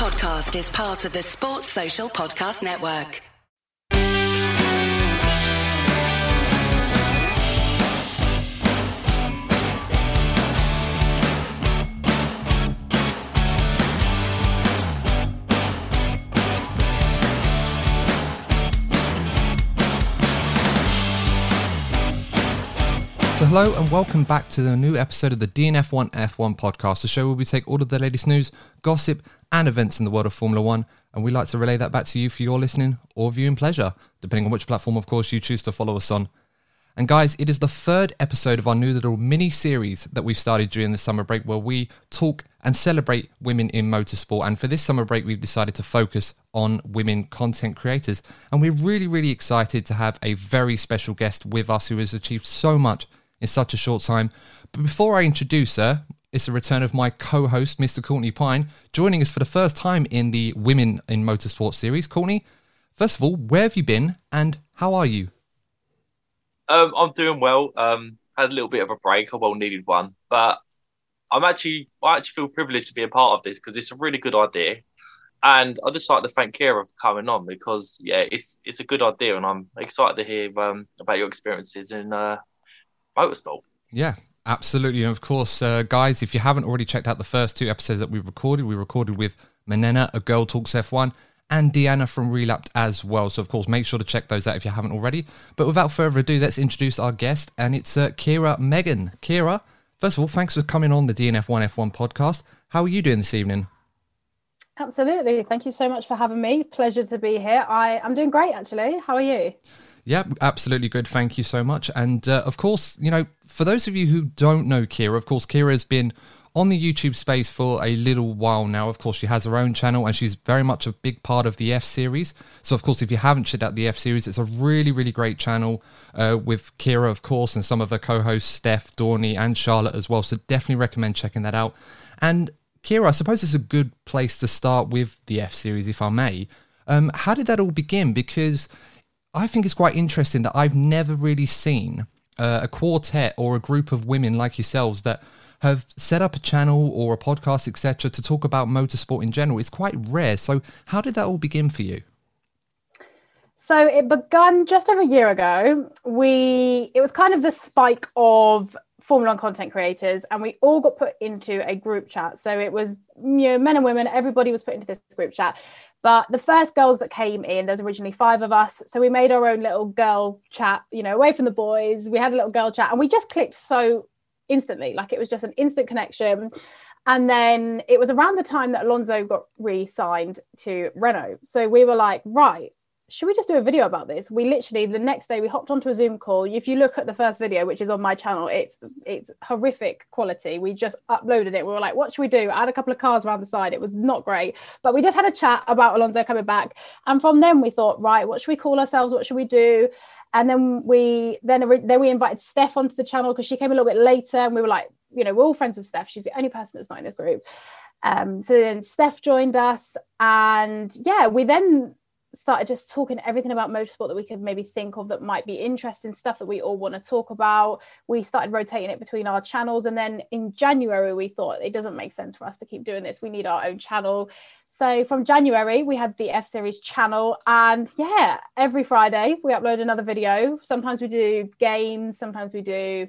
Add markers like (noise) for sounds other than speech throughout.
podcast is part of the Sports Social Podcast Network. So, hello and welcome back to the new episode of the DNF1 F1 podcast, the show where we take all of the latest news, gossip, and events in the world of Formula One, and we like to relay that back to you for your listening or viewing pleasure, depending on which platform, of course, you choose to follow us on. And guys, it is the third episode of our new little mini series that we've started during the summer break where we talk and celebrate women in motorsport. And for this summer break, we've decided to focus on women content creators. And we're really, really excited to have a very special guest with us who has achieved so much in such a short time. But before I introduce her, it's the return of my co-host, Mr. Courtney Pine, joining us for the first time in the Women in Motorsport series. Courtney, first of all, where have you been and how are you? Um, I'm doing well. Um, had a little bit of a break, a well needed one, but I'm actually I actually feel privileged to be a part of this because it's a really good idea, and I just like to thank Keira for coming on because yeah, it's it's a good idea, and I'm excited to hear um, about your experiences in uh, motorsport. Yeah, absolutely. And of course, uh, guys, if you haven't already checked out the first two episodes that we recorded, we recorded with Manena, A Girl Talks F1, and Deanna from Relapped as well. So, of course, make sure to check those out if you haven't already. But without further ado, let's introduce our guest, and it's uh, Keira Megan. Keira, first of all, thanks for coming on the DNF1 F1 podcast. How are you doing this evening? Absolutely. Thank you so much for having me. Pleasure to be here. I, I'm doing great, actually. How are you? Yeah, absolutely good. Thank you so much. And uh, of course, you know, for those of you who don't know Keira, of course, Keira has been on the YouTube space for a little while now. Of course, she has her own channel and she's very much a big part of the F series. So, of course, if you haven't checked out the F series, it's a really, really great channel uh, with Keira, of course, and some of her co hosts, Steph, Dorney, and Charlotte as well. So, definitely recommend checking that out. And Keira, I suppose it's a good place to start with the F series, if I may. Um, how did that all begin? Because I think it's quite interesting that I've never really seen uh, a quartet or a group of women like yourselves that have set up a channel or a podcast, etc., to talk about motorsport in general. It's quite rare. So, how did that all begin for you? So it began just over a year ago. We it was kind of the spike of Formula One content creators, and we all got put into a group chat. So it was you know men and women, everybody was put into this group chat. But the first girls that came in, there's originally five of us. So we made our own little girl chat, you know, away from the boys. We had a little girl chat and we just clicked so instantly. Like it was just an instant connection. And then it was around the time that Alonso got re signed to Renault. So we were like, right, should we just do a video about this? We literally the next day we hopped onto a Zoom call. If you look at the first video, which is on my channel, it's it's horrific quality. We just uploaded it. We were like, what should we do? I had a couple of cars around the side. It was not great, but we just had a chat about Alonso coming back. And from then we thought, right, what should we call ourselves? What should we do? And then we then then we invited Steph onto the channel because she came a little bit later, and we were like, you know, we're all friends with Steph. She's the only person that's not in this group. Um, so then Steph joined us, and yeah, we then started just talking everything about motorsport that we could maybe think of that might be interesting stuff that we all want to talk about. We started rotating it between our channels and then in january we thought it doesn't make sense for us to keep doing this. We need our own channel. So from january we had the f series channel and yeah every friday we upload another video. Sometimes we do games sometimes we do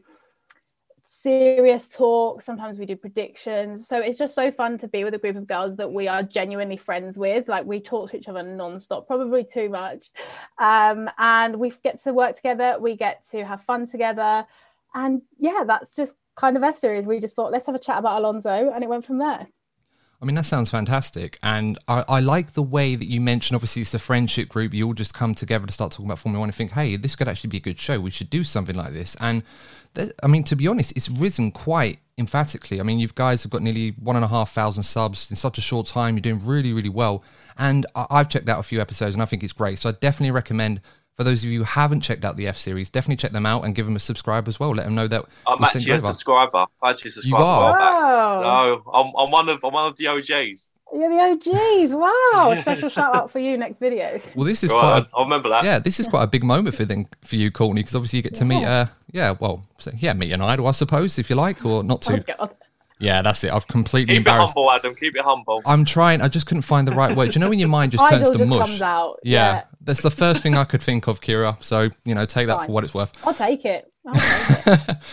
serious talk. Sometimes we do predictions. So it's just so fun to be with a group of girls that we are genuinely friends with. Like we talk to each other non-stop probably too much. Um, and we get to work together. We get to have fun together. And yeah that's just kind of our series. We just thought let's have a chat about Alonso and it went from there I mean, that sounds fantastic. And I, I, like the way that you mentioned, obviously, it's a friendship group. You all just come together to start talking about Formula One and think, hey, this could actually be a good show. We should do something like this. And th- I mean, to be honest, it's risen quite emphatically. I mean, you guys have got nearly one and a half thousand subs in such a short time. You're doing really, really well. And I- I've checked out a few episodes and I think it's great. So I definitely recommend for those of you who haven't checked out the F series, definitely check them out and give them a subscribe as well. Let them know that I'm actually a subscriber. I'm actually a subscriber. You are? Wow. No, I'm, I'm one of I'm one of the OGs. You're the OGs. Wow. (laughs) Special shout out for you next video. Well, this is Right, quite. A, I remember that. yeah, this is quite a big moment for then for you, Courtney, because obviously you get to meet. Uh, yeah, well, so, yeah, meet an idol, I suppose, if you like, or not Oh, too God. Yeah, that's it. I've completely Keep it embarrassed. humble, Adam. Keep it humble. I'm trying. I just couldn't find the right word. Do you know when your mind just (laughs) turns Idol to just mush? comes out. Yeah, Yeah. that's the first thing I could think of, Keira. So you know, take that Fine. for what it's worth. I'll take it. I'll take it. (laughs)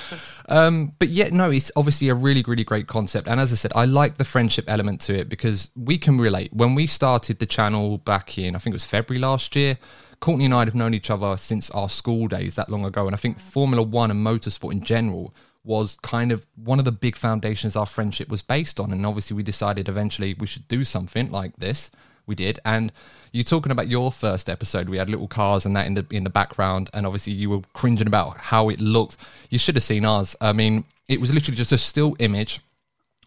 Um, but yet, no, it's obviously a really, really great concept. And as I said, I like the friendship element to it because we can relate. When we started the channel back in, I think it was February last year, Courtney and I have known each other since our school days that long ago. And I think Formula One and motorsport in general was kind of one of the big foundations our friendship was based on. And obviously, we decided eventually we should do something like this. We did, and you're talking about your first episode. We had little cars and that in the in the background, and obviously you were cringing about how it looked. You should have seen ours. I mean, it was literally just a still image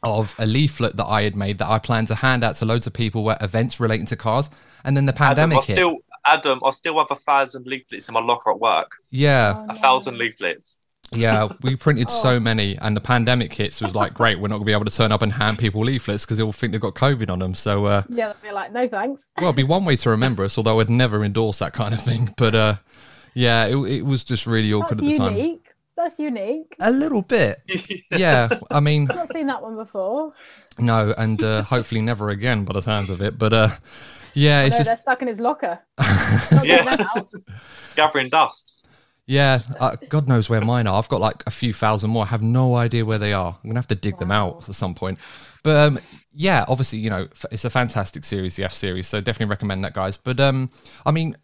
of a leaflet that I had made that I planned to hand out to loads of people at events relating to cars, and then the Adam, pandemic I hit. still, Adam, I still have a thousand leaflets in my locker at work. yeah, oh, A thousand leaflets. Yeah, we printed Oh. so many, and the pandemic hits was like, great, we're not going to be able to turn up and hand people leaflets because they'll think they've got COVID on them. So, uh, Yeah, they'll be like, no thanks. well, it'd be one way to remember us, although I'd never endorse that kind of thing. But uh, yeah, it, it was just really awkward That's at the time. unique. That's unique. A little bit. (laughs) Yeah, I mean, I've not seen that one before. no, and uh, hopefully never again by the sounds of it. But uh, yeah, it's no, they're just, stuck in his locker. (laughs) yeah, getting (laughs) them. Gathering dust. Yeah, uh, God knows where mine are. I've got like a few thousand more. I have no idea where they are. I'm going to have to dig them out at some point. But um, yeah, obviously, you know, it's a fantastic series, the F series. So definitely recommend that, guys. But um, I mean,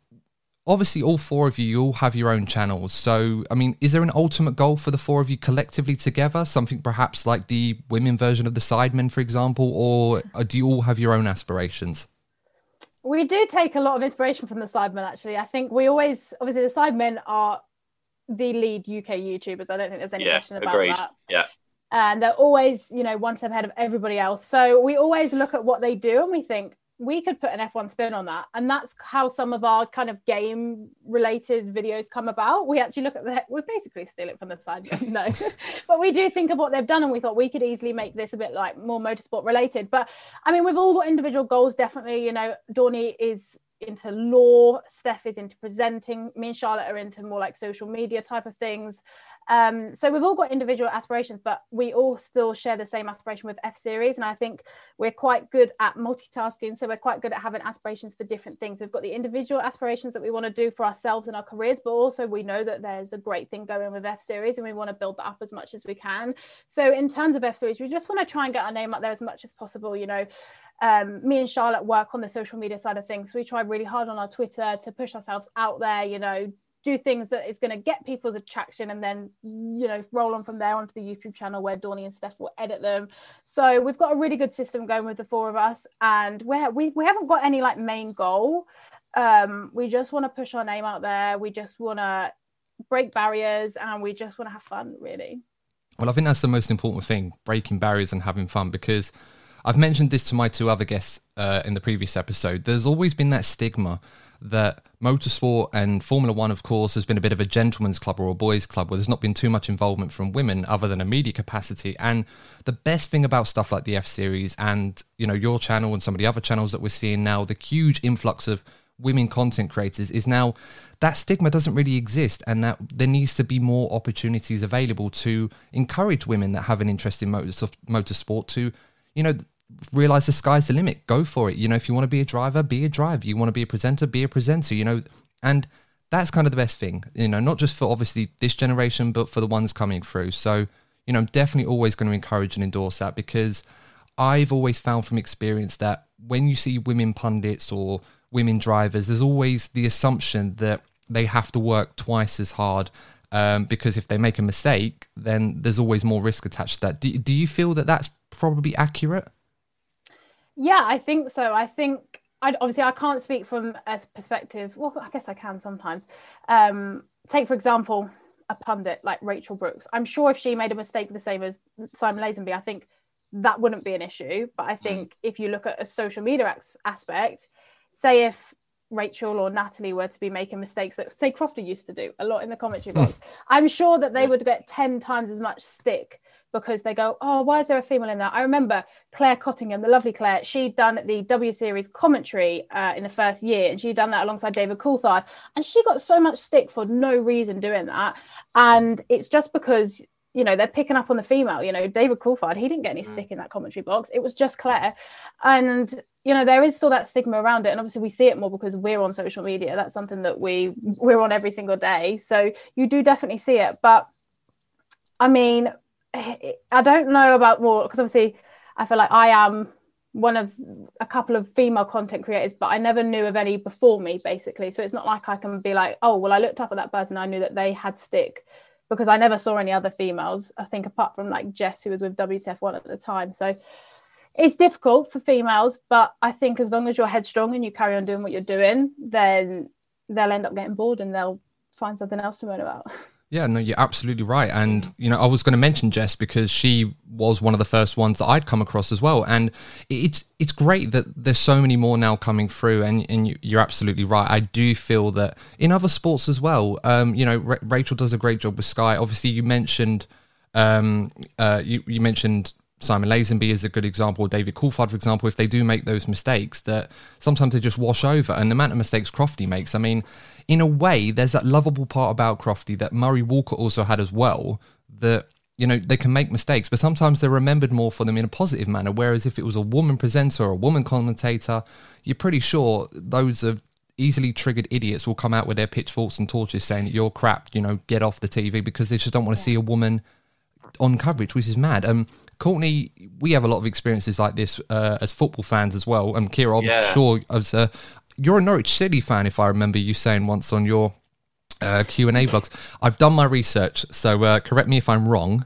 obviously, all four of you, you all have your own channels. So, I mean, is there an ultimate goal for the four of you collectively together? Something perhaps like the women version of the Sidemen, for example? Or uh, do you all have your own aspirations? We do take a lot of inspiration from the Sidemen, actually. I think we always, obviously, the Sidemen are the lead UK YouTubers. I don't think there's any Yeah, question about agreed. that. Yeah. and they're always you know one step ahead of everybody else so we always look at what they do and we think we could put an f1 spin on that and that's how some of our kind of game related videos come about we actually look at the we basically steal it from the side (laughs) no (laughs) but we do think of what they've done and we thought we could easily make this a bit like more motorsport related but i mean we've all got individual goals definitely you know Dawny is into law steph is into presenting me and charlotte are into more like social media type of things um, so we've all got individual aspirations, but we all still share the same aspiration with F Series. And I think we're quite good at multitasking. So we're quite good at having aspirations for different things. We've got the individual aspirations that we want to do for ourselves and our careers, but also we know that there's a great thing going with F Series and we want to build that up as much as we can. So in terms of F Series, we just want to try and get our name out there as much as possible. You know, um, me and Charlotte work on the social media side of things. We try really hard on our Twitter to push ourselves out there, you know, do things that is going to get people's attraction and then you know roll on from there onto the youtube channel where Dawny and Steph will edit them. So we've got a really good system going with the four of us and we're, we, we haven't got any like main goal. Um we just want to push our name out there. We just want to break barriers and we just want to have fun really. Well, I think that's the most important thing breaking barriers and having fun because I've mentioned this to my two other guests uh, in the previous episode. There's always been that stigma that motorsport and Formula One, of course, has been a bit of a gentleman's club or a boys' club where there's not been too much involvement from women other than a media capacity. And the best thing about stuff like the F Series and, you know, your channel and some of the other channels that we're seeing now, the huge influx of women content creators is now that stigma doesn't really exist and that there needs to be more opportunities available to encourage women that have an interest in motor, motorsport to you know realize the sky's the limit. Go for it. You know if you want to be a driver be a driver you want to be a presenter be a presenter you know. And that's kind of the best thing you know not just for obviously this generation but for the ones coming through. So you know i'm definitely always going to encourage and endorse that because I've always found from experience that when you see women pundits or women drivers, there's always the assumption that they have to work twice as hard um, because if they make a mistake, then there's always more risk attached to that. Do, do you feel that that's probably accurate? Yeah, I think so. I think I obviously I can't speak from a perspective. Well, I guess I can sometimes. Um, take for example a pundit like Rachel Brookes. I'm sure if she made a mistake the same as Simon Lazenby, I think that wouldn't be an issue. But I think if you look at a social media aspect, say if Rachel or Natalie were to be making mistakes that say Crofty used to do a lot in the commentary (laughs) box, I'm sure that they would get 10 times as much stick because they go, Oh, why is there a female in that? I remember Claire Cottingham, the lovely Claire, she'd done the W Series commentary uh, in the first year and she'd done that alongside David Coulthard. And she got so much stick for no reason doing that. And it's just because you know they're picking up on the female you know david coulthard he didn't get any mm. stick in that commentary box it was just claire and you know there is still that stigma around it and obviously we see it more because we're on social media that's something that we we're on every single day so you do definitely see it but i mean i don't know about more because obviously i feel like i am one of a couple of female content creators, but I never knew of any before me, basically. So it's not like I can be like, oh, well, I looked up at that person, I knew that they had stick because I never saw any other females, I think, apart from like Jess, who was with WTF1 at the time. So it's difficult for females, but I think as long as you're headstrong and you carry on doing what you're doing, then they'll end up getting bored and they'll find something else to moan about. (laughs) Yeah, no, you're absolutely right. And, you know, I was going to mention Jess because she was one of the first ones that I'd come across as well. And it's it's great that there's so many more now coming through. And, and you're absolutely right. I do feel that in other sports as well, um, you know, R- Rachel does a great job with Sky. Obviously, you mentioned, um, uh, you, you mentioned Simon Lazenby is a good example, David Coulthard, for example, if they do make those mistakes, that sometimes they just wash over. And the amount of mistakes Crofty makes, I mean, in a way, there's that lovable part about Crofty that Murray Walker also had as well. That you know they can make mistakes, but sometimes they're remembered more for them in a positive manner. Whereas if it was a woman presenter or a woman commentator, you're pretty sure those are easily triggered idiots will come out with their pitchforks and torches saying you're crap. You know, get off the TV because they just don't want to yeah. see a woman on coverage, which is mad. Um, Courtney, we have a lot of experiences like this uh, as football fans as well. And um, Keira, I'm yeah. sure as a, you're a Norwich City fan, if I remember you saying once on your uh, Q and A vlogs. I've done my research, so uh, correct me if I'm wrong.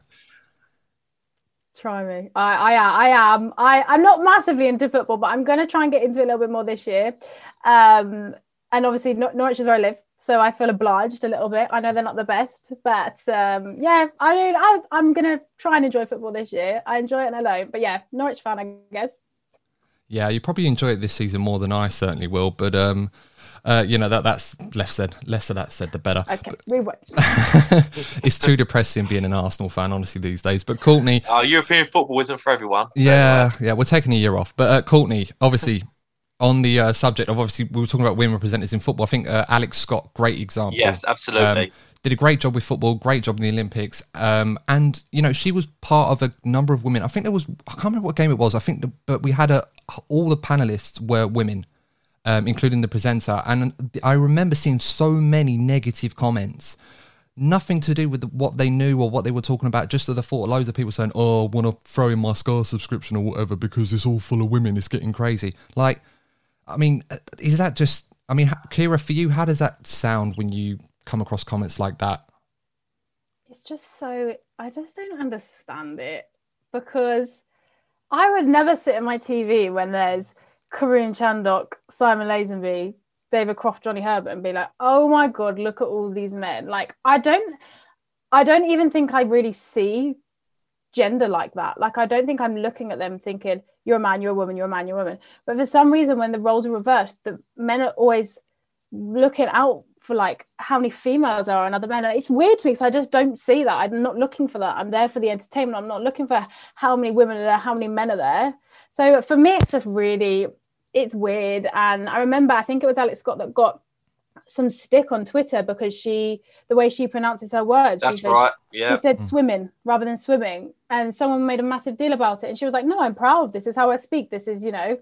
Try me. I, I, I am. I, I'm not massively into football, but I'm going to try and get into it a little bit more this year. Um, and obviously, Norwich is where I live, so I feel obliged a little bit. I know they're not the best, but um, yeah, I mean, I, I'm going to try and enjoy football this year. I enjoy it alone, but yeah, Norwich fan, I guess. Yeah, you probably enjoy it this season more than I certainly will. But um, uh, you know that that's less said. Less of that said, the better. Okay, we won't. (laughs) it's too depressing being an Arsenal fan, honestly, these days. But Courtney, uh, European football isn't for everyone. Yeah, yeah, we're taking a year off. But uh, Courtney, obviously, on the uh, subject of obviously we were talking about women representatives in football. I think uh, Alex Scott, great example. Yes, absolutely. Um, did a great job with football, great job in the Olympics. Um, and you know, she was part of a number of women. I think there was I can't remember what game it was. I think, the, but we had a all the panelists were women, um, including the presenter. And I remember seeing so many negative comments, nothing to do with what they knew or what they were talking about. Just as I thought, loads of people saying, "Oh, I want to throw in my Sky subscription or whatever because it's all full of women. It's getting crazy." Like, I mean, uh, is that just? I mean, Keira, for you, how does that sound when you come across comments like that? It's just so I just don't understand it because I would never sit at my TV when there's Karun Chandhok, Simon Lazenby, David Croft, Johnny Herbert, and be like, oh my god, look at all these men. Like I don't I don't even think I really see gender like that. Like I don't think I'm looking at them thinking, you're a man, you're a woman, you're a man, you're a woman. But for some reason when the roles are reversed, the men are always looking out for like how many females there are and other men. And it's weird to me because I just don't see that. I'm not looking for that. I'm there for the entertainment. I'm not looking for how many women are there, how many men are there. So for me, it's just really, it's weird. And I remember, I think it was Alex Scott that got some stick on Twitter because she, the way she pronounces her words, that's she right. Yeah, she said hmm. swimming rather than swimming, and someone made a massive deal about it. And she was like, "No, I'm proud. This is how I speak. This is, you know,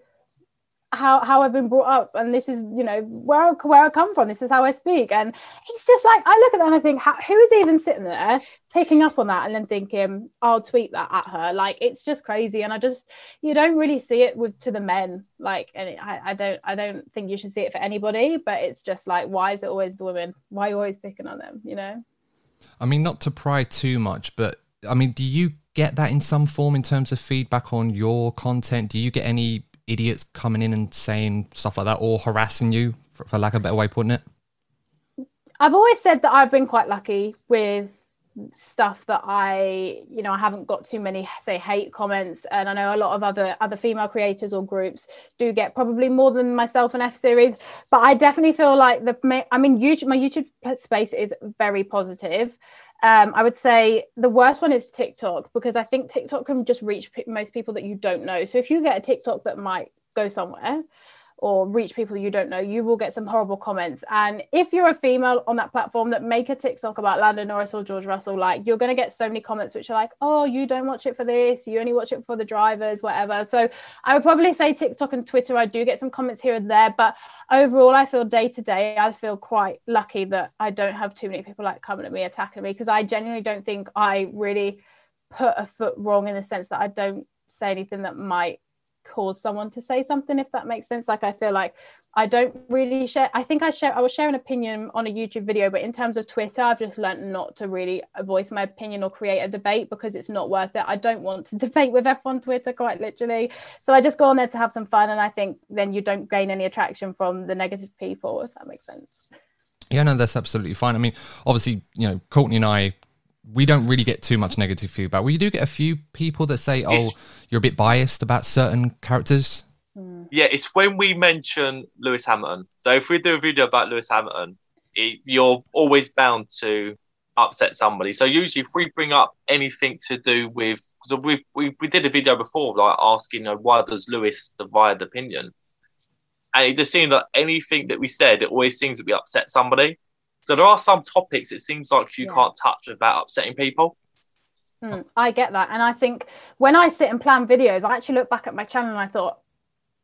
how how I've been brought up, and this is you know where where I come from. This is how I speak, and it's just like I look at that and I think, who is even sitting there picking up on that and then thinking I'll tweet that at her? Like it's just crazy, and I just you don't really see it with to the men. Like, and I, I don't I don't think you should see it for anybody, but it's just like why is it always the women? Why are you always picking on them? You know. I mean, not to pry too much, but I mean, do you get that in some form in terms of feedback on your content? Do you get any idiots coming in and saying stuff like that or harassing you, for, for lack of a better way of putting it? I've always said that I've been quite lucky with stuff that I, you know, I haven't got too many say hate comments, and I know a lot of other other female creators or groups do get probably more than myself and F series, but I definitely feel like the I mean, YouTube, my YouTube space is very positive. Um, I would say the worst one is TikTok because I think TikTok can just reach p- most people that you don't know. So if you get a TikTok that might go somewhere, or reach people you don't know, you will get some horrible comments. And if you're a female on that platform that make a TikTok about Lando Norris or George Russell, like you're going to get so many comments which are like, oh, you don't watch it for this, you only watch it for the drivers, whatever. So I would probably say TikTok and Twitter, I do get some comments here and there, but overall, I feel day to day, I feel quite lucky that I don't have too many people like coming at me, attacking me, because I genuinely don't think I really put a foot wrong in the sense that I don't say anything that might cause someone to say something if that makes sense. Like i feel like i don't really share i think i share i will share an opinion on a youtube video but in terms of twitter i've just learned not to really voice my opinion or create a debate because it's not worth it. I don't want to (laughs) debate with f1 twitter quite literally. So i just go on there to have some fun and i think then you don't gain any attraction from the negative people if that makes sense. Yeah no that's absolutely fine. I mean obviously you know courtney and i we don't really get too much negative feedback. We do get a few people that say, "Oh, it's, you're a bit biased about certain characters." Yeah, it's when we mention Lewis Hamilton. So if we do a video about Lewis Hamilton, it, you're always bound to upset somebody. So usually, if we bring up anything to do with, because we, we we did a video before, like asking, you know, why does Lewis divide the opinion? And it just seemed that anything that we said, it always seems that we upset somebody. So there are some topics it seems like you yeah. can't touch without upsetting people. Mm, I get that. And I think when I sit and plan videos, I actually look back at my channel and I thought,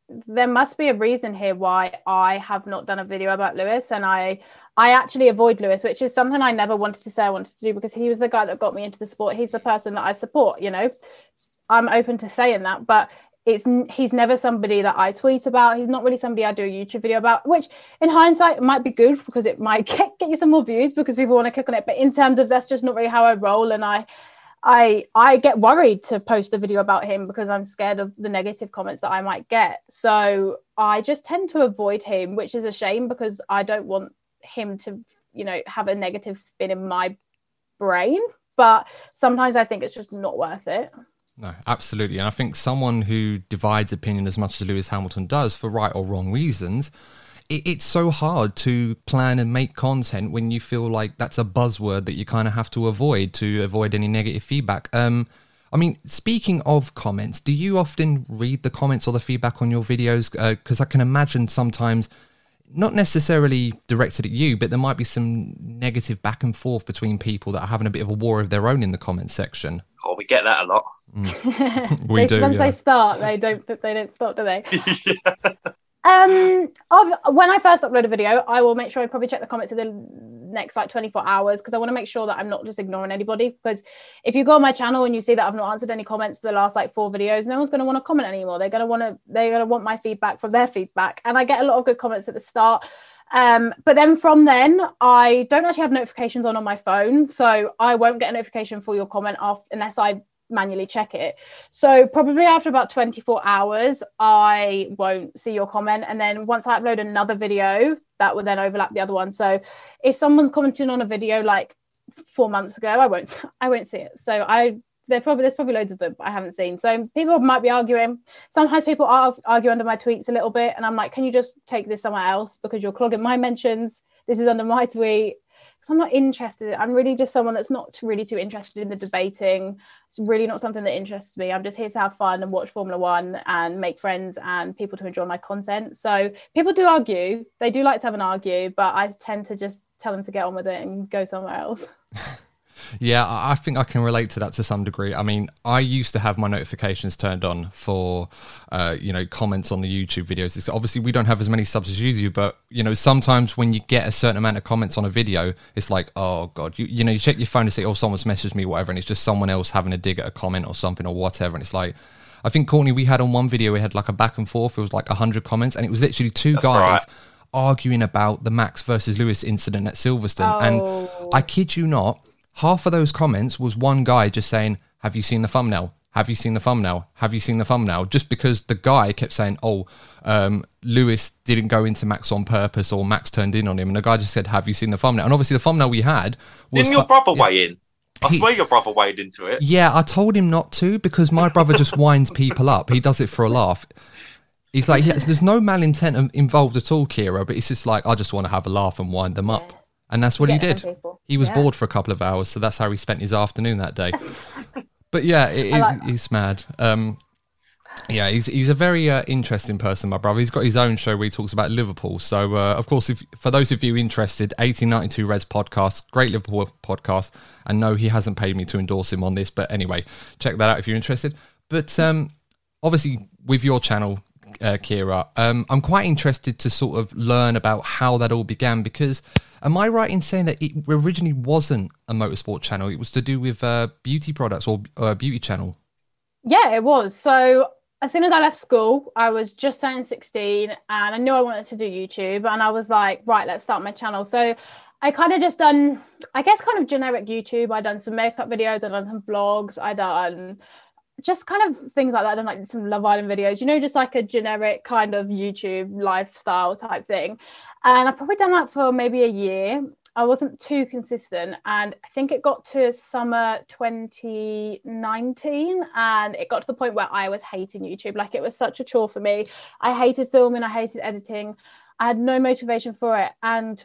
there must be a reason here why I have not done a video about Lewis and I I actually avoid Lewis which is something I never wanted to say I wanted to do because he was the guy that got me into the sport he's the person that I support you know I'm open to saying that but it's he's never somebody that I tweet about. He's not really somebody I do a YouTube video about, which in hindsight might be good because it might (laughs) get, get you some more views because people want to click on it. But in terms of that's just not really how I roll, and I I I get worried to post a video about him because I'm scared of the negative comments that I might get. So I just tend to avoid him, which is a shame because I don't want him to, you know, have a negative spin in my brain. But sometimes I think it's just not worth it. No, absolutely. And I think someone who divides opinion as much as Lewis Hamilton does for right or wrong reasons, it, it's so hard to plan and make content when you feel like that's a buzzword that you kind of have to avoid to avoid any negative feedback. Um, I mean, speaking of comments, do you often read the comments or the feedback on your videos? Because uh, I can imagine sometimes, not necessarily directed at you, but there might be some negative back and forth between people that are having a bit of a war of their own in the comments section. Oh, we get that a lot. Mm. (laughs) we they, do. Once yeah. they start, they don't. They don't stop, do they? (laughs) yeah. Um, of, when I first upload a video, I will make sure I probably check the comments in the next like 24 hours because I want to make sure that I'm not just ignoring anybody. Because if you go on my channel and you see that I've not answered any comments for the last like four videos, no one's going to want to comment anymore. They're going to want to. They're going to want my feedback from their feedback, and I get a lot of good comments at the start. Um, but then from then, I don't actually have notifications on on my phone, so I won't get a notification for your comment off unless I manually check it. So probably after about 24 hours, I won't see your comment. And then once I upload another video, that will then overlap the other one. So if someone's commenting on a video like four months ago, I won't (laughs) I won't see it. So I there probably there's probably loads of them I haven't seen. So people might be arguing. Sometimes people argue under my tweets a little bit, and I'm like, can you just take this somewhere else because you're clogging my mentions? This is under my tweet. Because I'm not interested. I'm really just someone that's not really too interested in the debating. It's really not something that interests me. I'm just here to have fun and watch Formula One and make friends and people to enjoy my content. So people do argue. They do like to have an argue, but I tend to just tell them to get on with it and go somewhere else. (laughs) Yeah, I think I can relate to that to some degree. I mean, I used to have my notifications turned on for, uh, you know, comments on the YouTube videos. It's obviously, we don't have as many subs as you do, but you know, sometimes when you get a certain amount of comments on a video, it's like, oh god, you you know, you check your phone to see, oh, someone's messaged me, whatever, and it's just someone else having a dig at a comment or something or whatever, and it's like. I think Courtney, we had on one video, we had like a back and forth. It was like hundred comments, and it was literally two That's guys right. arguing about the Max versus Lewis incident at Silverstone. Oh. And I kid you not, half of those comments was one guy just saying, Have you seen the thumbnail? Have you seen the thumbnail? Have you seen the thumbnail? Just because the guy kept saying, Oh, um, Lewis didn't go into Max on purpose or Max turned in on him. And the guy just said, Have you seen the thumbnail? And obviously, the thumbnail we had was. Didn't your brother yeah, weigh in? I he, swear your brother weighed into it. Yeah, I told him not to because my brother just (laughs) winds people up. He does it for a laugh. He's like, yeah, there's no malintent involved at all, Keira, but it's just like, I just want to have a laugh and wind them up. And that's what he did. He was yeah. bored for a couple of hours, so that's how he spent his afternoon that day. (laughs) but yeah, it, like it's mad. Um, Yeah, he's he's a very uh, interesting person, my brother. He's got his own show where he talks about Liverpool. So, uh, of course, if for those of you interested, 1892 Reds podcast, great Liverpool podcast. And no, he hasn't paid me to endorse him on this, but anyway, check that out if you're interested. But um, obviously, with your channel, uh, Keira, um, I'm quite interested to sort of learn about how that all began because am I right in saying that it originally wasn't a motorsport channel? It was to do with uh, beauty products or uh, beauty channel. Yeah, it was. So as soon as I left school, I was just turning 16 and I knew I wanted to do YouTube. And I was like, right, let's start my channel. So I kind of just done, I guess, kind of generic YouTube. I done some makeup videos, I done some vlogs, I done just kind of things like that. Done like some Love Island videos, you know, just like a generic kind of YouTube lifestyle type thing. And i've probably done that for maybe a year. I wasn't too consistent. And I think it got to summer 2019 and it got to the point where I was hating YouTube. Like it was such a chore for me. I hated filming, I hated editing. I had no motivation for it. And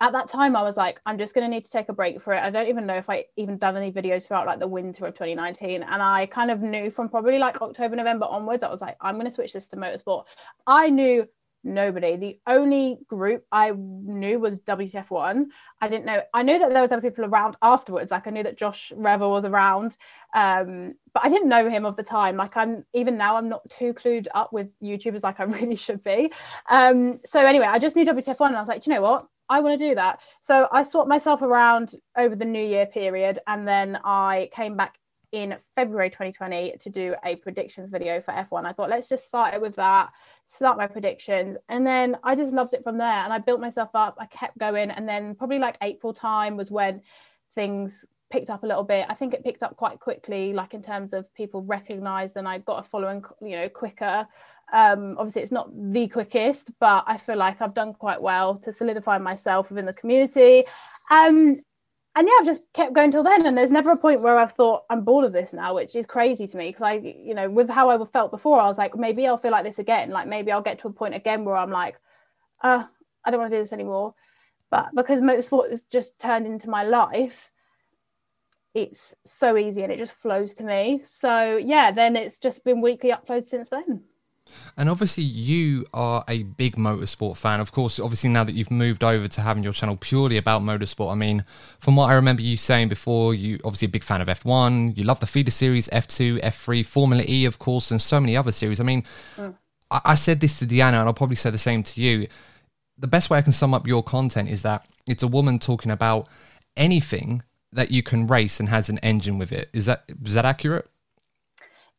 at that time I was like, I'm just gonna need to take a break for it. I don't even know if I even done any videos throughout like the winter of 2019. And I kind of knew from probably like October, November onwards, I was like, I'm gonna switch this to motorsport. I knew nobody. The only group I knew was WTF1. I didn't know. I knew that there was other people around afterwards. Like I knew that Josh Revell was around, um, but I didn't know him of the time. Like I'm even now, I'm not too clued up with YouTubers like I (laughs) really should be. Um, so anyway, I just knew WTF1, and I was like, you know what? I want to do that. So I swapped myself around over the New Year period, and then I came back in February 2020 to do a predictions video for F1. I thought, let's just start it with that, start my predictions. And then I just loved it from there. And I built myself up, I kept going. And then probably like April time was when things picked up a little bit. I think it picked up quite quickly, like in terms of people recognized and I got a following, you know, quicker. Um, obviously, it's not the quickest, but I feel like I've done quite well to solidify myself within the community. Um, and yeah, I've just kept going till then. And there's never a point where I've thought I'm bored of this now, which is crazy to me because I, you know, with how I felt before, I was like, maybe I'll feel like this again. Like maybe I'll get to a point again where I'm like, uh, I don't want to do this anymore. But because motorsport has just turned into my life, it's so easy and it just flows to me. So yeah, then it's just been weekly uploads since then. And obviously, you are a big motorsport fan. Of course, obviously, now that you've moved over to having your channel purely about motorsport, I mean, from what I remember you saying before, you obviously a big fan of F1, you love the feeder series, F2, F3, Formula E, of course, and so many other series. I mean, mm. I-, I said this to Deanna, and I'll probably say the same to you. The best way I can sum up your content is that it's a woman talking about anything that you can race and has an engine with it. Is that is that accurate?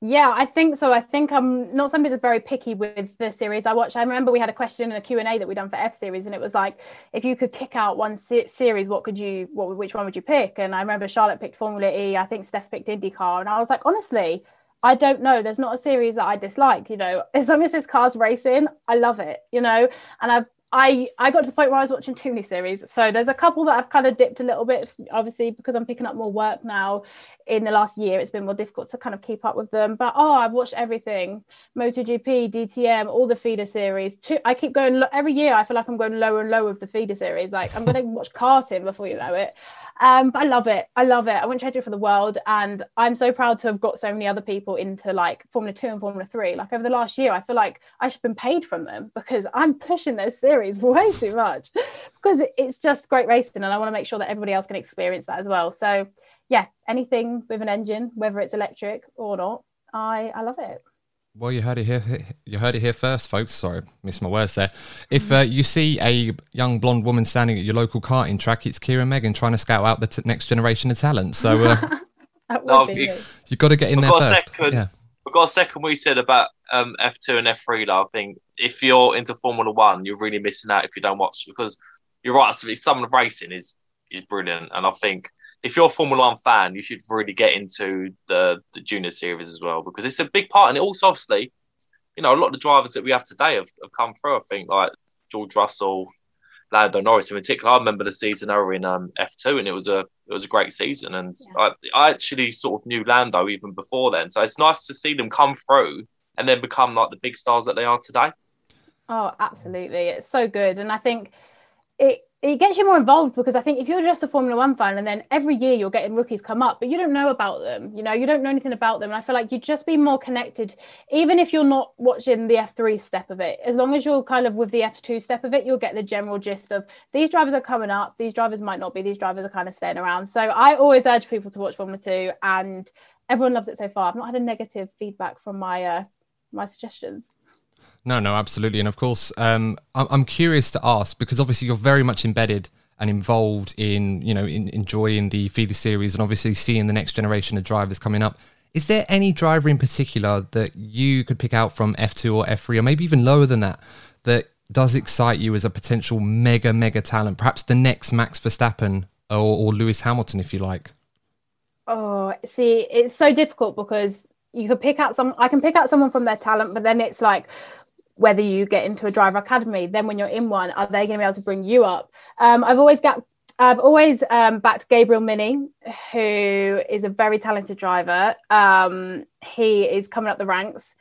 Yeah, I think so. I think I'm not somebody that's very picky with the series I watch. I remember we had a question in a Q&A that we done for F series and it was like if you could kick out one se- series what could you what which one would you pick? And I remember Charlotte picked Formula E, I think Steph picked IndyCar and I was like honestly, I don't know. There's not a series that I dislike, you know. (laughs) As long as this car's racing, I love it, you know. And I've I I got to the point where I was watching too many series. So there's a couple that I've kind of dipped a little bit, obviously because I'm picking up more work now. In the last year, it's been more difficult to kind of keep up with them. But oh, I've watched everything: MotoGP, DTM, all the feeder series. Two, I keep going every year. I feel like I'm going lower and lower with the feeder series. Like I'm going to watch karting before you know it. Um, but I love it. I love it. I wouldn't change it for the world. And I'm so proud to have got so many other people into like Formula Two and Formula Three. Like over the last year, I feel like I should have been paid from them because I'm pushing their series (laughs) way too much because it's just great racing. And I want to make sure that everybody else can experience that as well. So yeah, anything with an engine, whether it's electric or not, I, I love it. Well, you heard it here. You heard it here first, folks. Sorry, missed my words there. If uh, you see a young blonde woman standing at your local karting track, it's Keira Megan trying to scout out the t- next generation of talent. So uh, (laughs) no, you, have got to get in there first. Second, yeah. We've got a second we said about um, F2 and F3. Though, I think if you're into Formula One, you're really missing out if you don't watch because you're right. Some of the racing is is brilliant, and I think if you're a Formula One fan, you should really get into the, the junior series as well because it's a big part. And it also, obviously, you know, a lot of the drivers that we have today have, have come through. I think like George Russell, Lando Norris in particular. I remember the season they were in um, F2, and it was a it was a great season. And yeah. I, I actually sort of knew Lando even before then, so it's nice to see them come through and then become like the big stars that they are today. Oh, absolutely! It's so good, and I think it it gets you more involved because I think if you're just a Formula One fan and then every year you're getting rookies come up, but you don't know about them, you know, you don't know anything about them. And I feel like you'd just be more connected, even if you're not watching the F3 step of it. As long as you're kind of with the F2 step of it, you'll get the general gist of these drivers are coming up, these drivers might not be, these drivers are kind of staying around. So I always urge people to watch Formula 2 and everyone loves it so far. I've not had a negative feedback from my uh, my suggestions. No, no, absolutely. And of course, um, I'm curious to ask because obviously you're very much embedded and involved in, you know, in enjoying the feeder series and obviously seeing the next generation of drivers coming up. Is there any driver in particular that you could pick out from F2 or F3 or maybe even lower than that that does excite you as a potential mega, mega talent? Perhaps the next Max Verstappen or, or Lewis Hamilton, if you like. Oh, see, it's so difficult because you could pick out some, I can pick out someone from their talent, but then it's like, whether you get into a driver academy then when you're in one are they going to be able to bring you up um, i've always got I've always um, backed Gabriel Mini, who is a very talented driver. Um, he is coming up the ranks.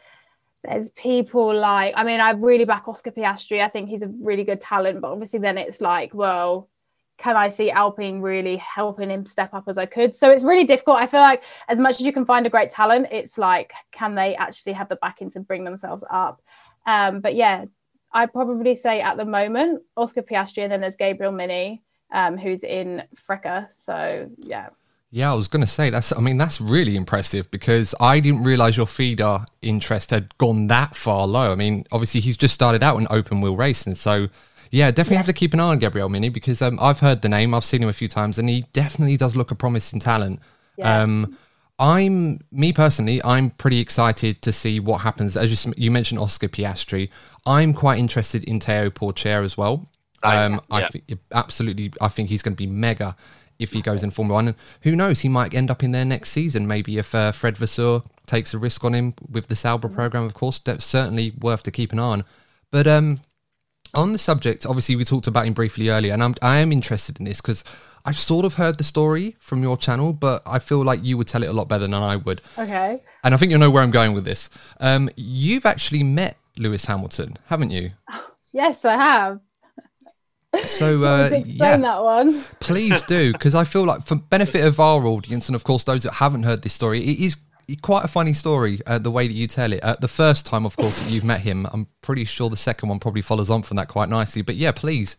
There's people like, I mean, I really back Oscar Piastri. I think he's a really good talent, but obviously, then it's like, well, can I see Alpine really helping him step up as I could? So it's really difficult. I feel like as much as you can find a great talent, it's like, can they actually have the backing to bring themselves up? Um, but yeah, I'd probably say at the moment Oscar Piastri, and then there's Gabriel Mini, um, who's in FRECA. So yeah. Yeah, I was going to say that's. I mean, that's really impressive because I didn't realize your feeder interest had gone that far low. I mean, obviously he's just started out in open wheel racing, so yeah, definitely yeah. have to keep an eye on Gabriel Mini because um, I've heard the name, I've seen him a few times, and he definitely does look a promising talent. Yeah. Um, I'm me personally. I'm pretty excited to see what happens. As you, you mentioned, Oscar Piastri. I'm quite interested in Teo Pourchaire as well. Um, yeah. I think absolutely. I think he's going to be mega if he goes in Formula One. And who knows? He might end up in there next season. Maybe if uh, Fred Vasseur takes a risk on him with the Sauber program, of course, that's certainly worth to keep an eye on. But um, on the subject, obviously, we talked about him briefly earlier, and I'm I am interested in this because I've sort of heard the story from your channel, but I feel like you would tell it a lot better than I would. Okay. And I think you'll know where I'm going with this. Um, you've actually met Lewis Hamilton, haven't you? (laughs) Yes, I have. So (laughs) uh, explain yeah, that one. please do, because I feel like for benefit of our audience and of course those that haven't heard this story, it is quite a funny story uh, the way that you tell it. Uh, the first time, of course, that you've met him, I'm pretty sure the second one probably follows on from that quite nicely. But yeah, please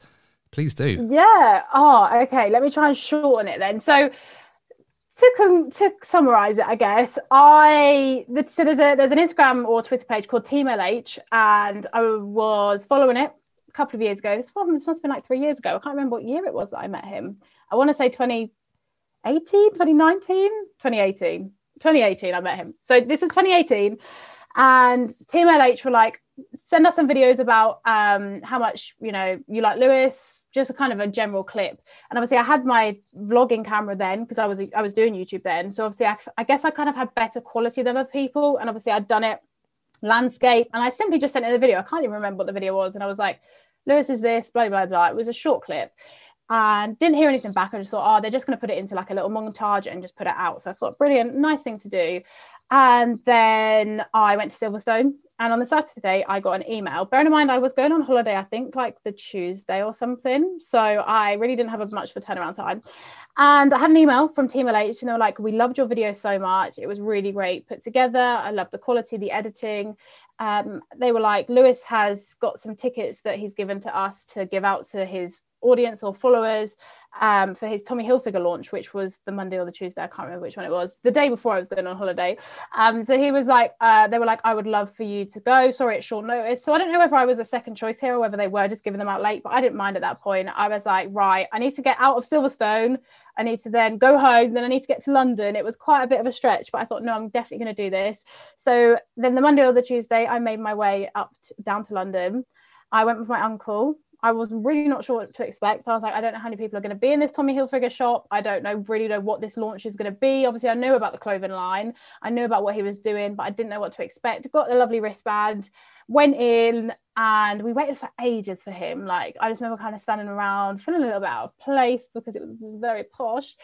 Please do. Yeah. Oh, okay. Let me try and shorten it then. So to com- to summarize it, I guess I so there's a there's an Instagram or Twitter page called Team LH, and I was following it a couple of years ago. This must have been like three years ago. I can't remember what year it was that I met him. I want to say 2018, 2019, 2018. 2018, I met him. So this was 2018. And Team LH were like, send us some videos about um, how much, you know, you like Lewis, just a kind of a general clip. And obviously, I had my vlogging camera then because I was I was doing YouTube then. So obviously, I, I guess I kind of had better quality than other people. And obviously, I'd done it landscape, and I simply just sent in the video. I can't even remember what the video was, and I was like, "Lewis is this," blah blah blah. It was a short clip, and didn't hear anything back. I just thought, oh, they're just going to put it into like a little montage and just put it out. So I thought, brilliant, nice thing to do. And then I went to Silverstone and on the Saturday, I got an email. Bearing in mind, I was going on holiday, I think like the Tuesday or something. So I really didn't have much a turnaround time. And I had an email from Team LH, and they were like, We loved your video so much. It was really great put together. I love the quality, the editing. Um, they were like, Lewis has got some tickets that he's given to us to give out to his audience or followers um, for his Tommy Hilfiger launch, which was the Monday or the Tuesday. I can't remember which one it was. The day before I was going on holiday. Um, so he was like, uh, they were like, I would love for you to go. Sorry, it's short notice. So I don't know whether I was a second choice here or whether they were just giving them out late, but I didn't mind at that point. I was like, right, I need to get out of Silverstone. I need to then go home. Then I need to get to London. It was quite a bit of a stretch, but I thought, no, I'm definitely going to do this. So then the Monday or the Tuesday, I made my way up to, down to London. I went with my uncle I was really not sure what to expect. I was like, I don't know how many people are going to be in this Tommy Hilfiger shop. I don't know really know what this launch is going to be. Obviously, I knew about the clothing line. I knew about what he was doing, but I didn't know what to expect. Got a lovely wristband, went in, and we waited for ages for him. Like I just remember kind of standing around, feeling a little bit out of place because it was very posh.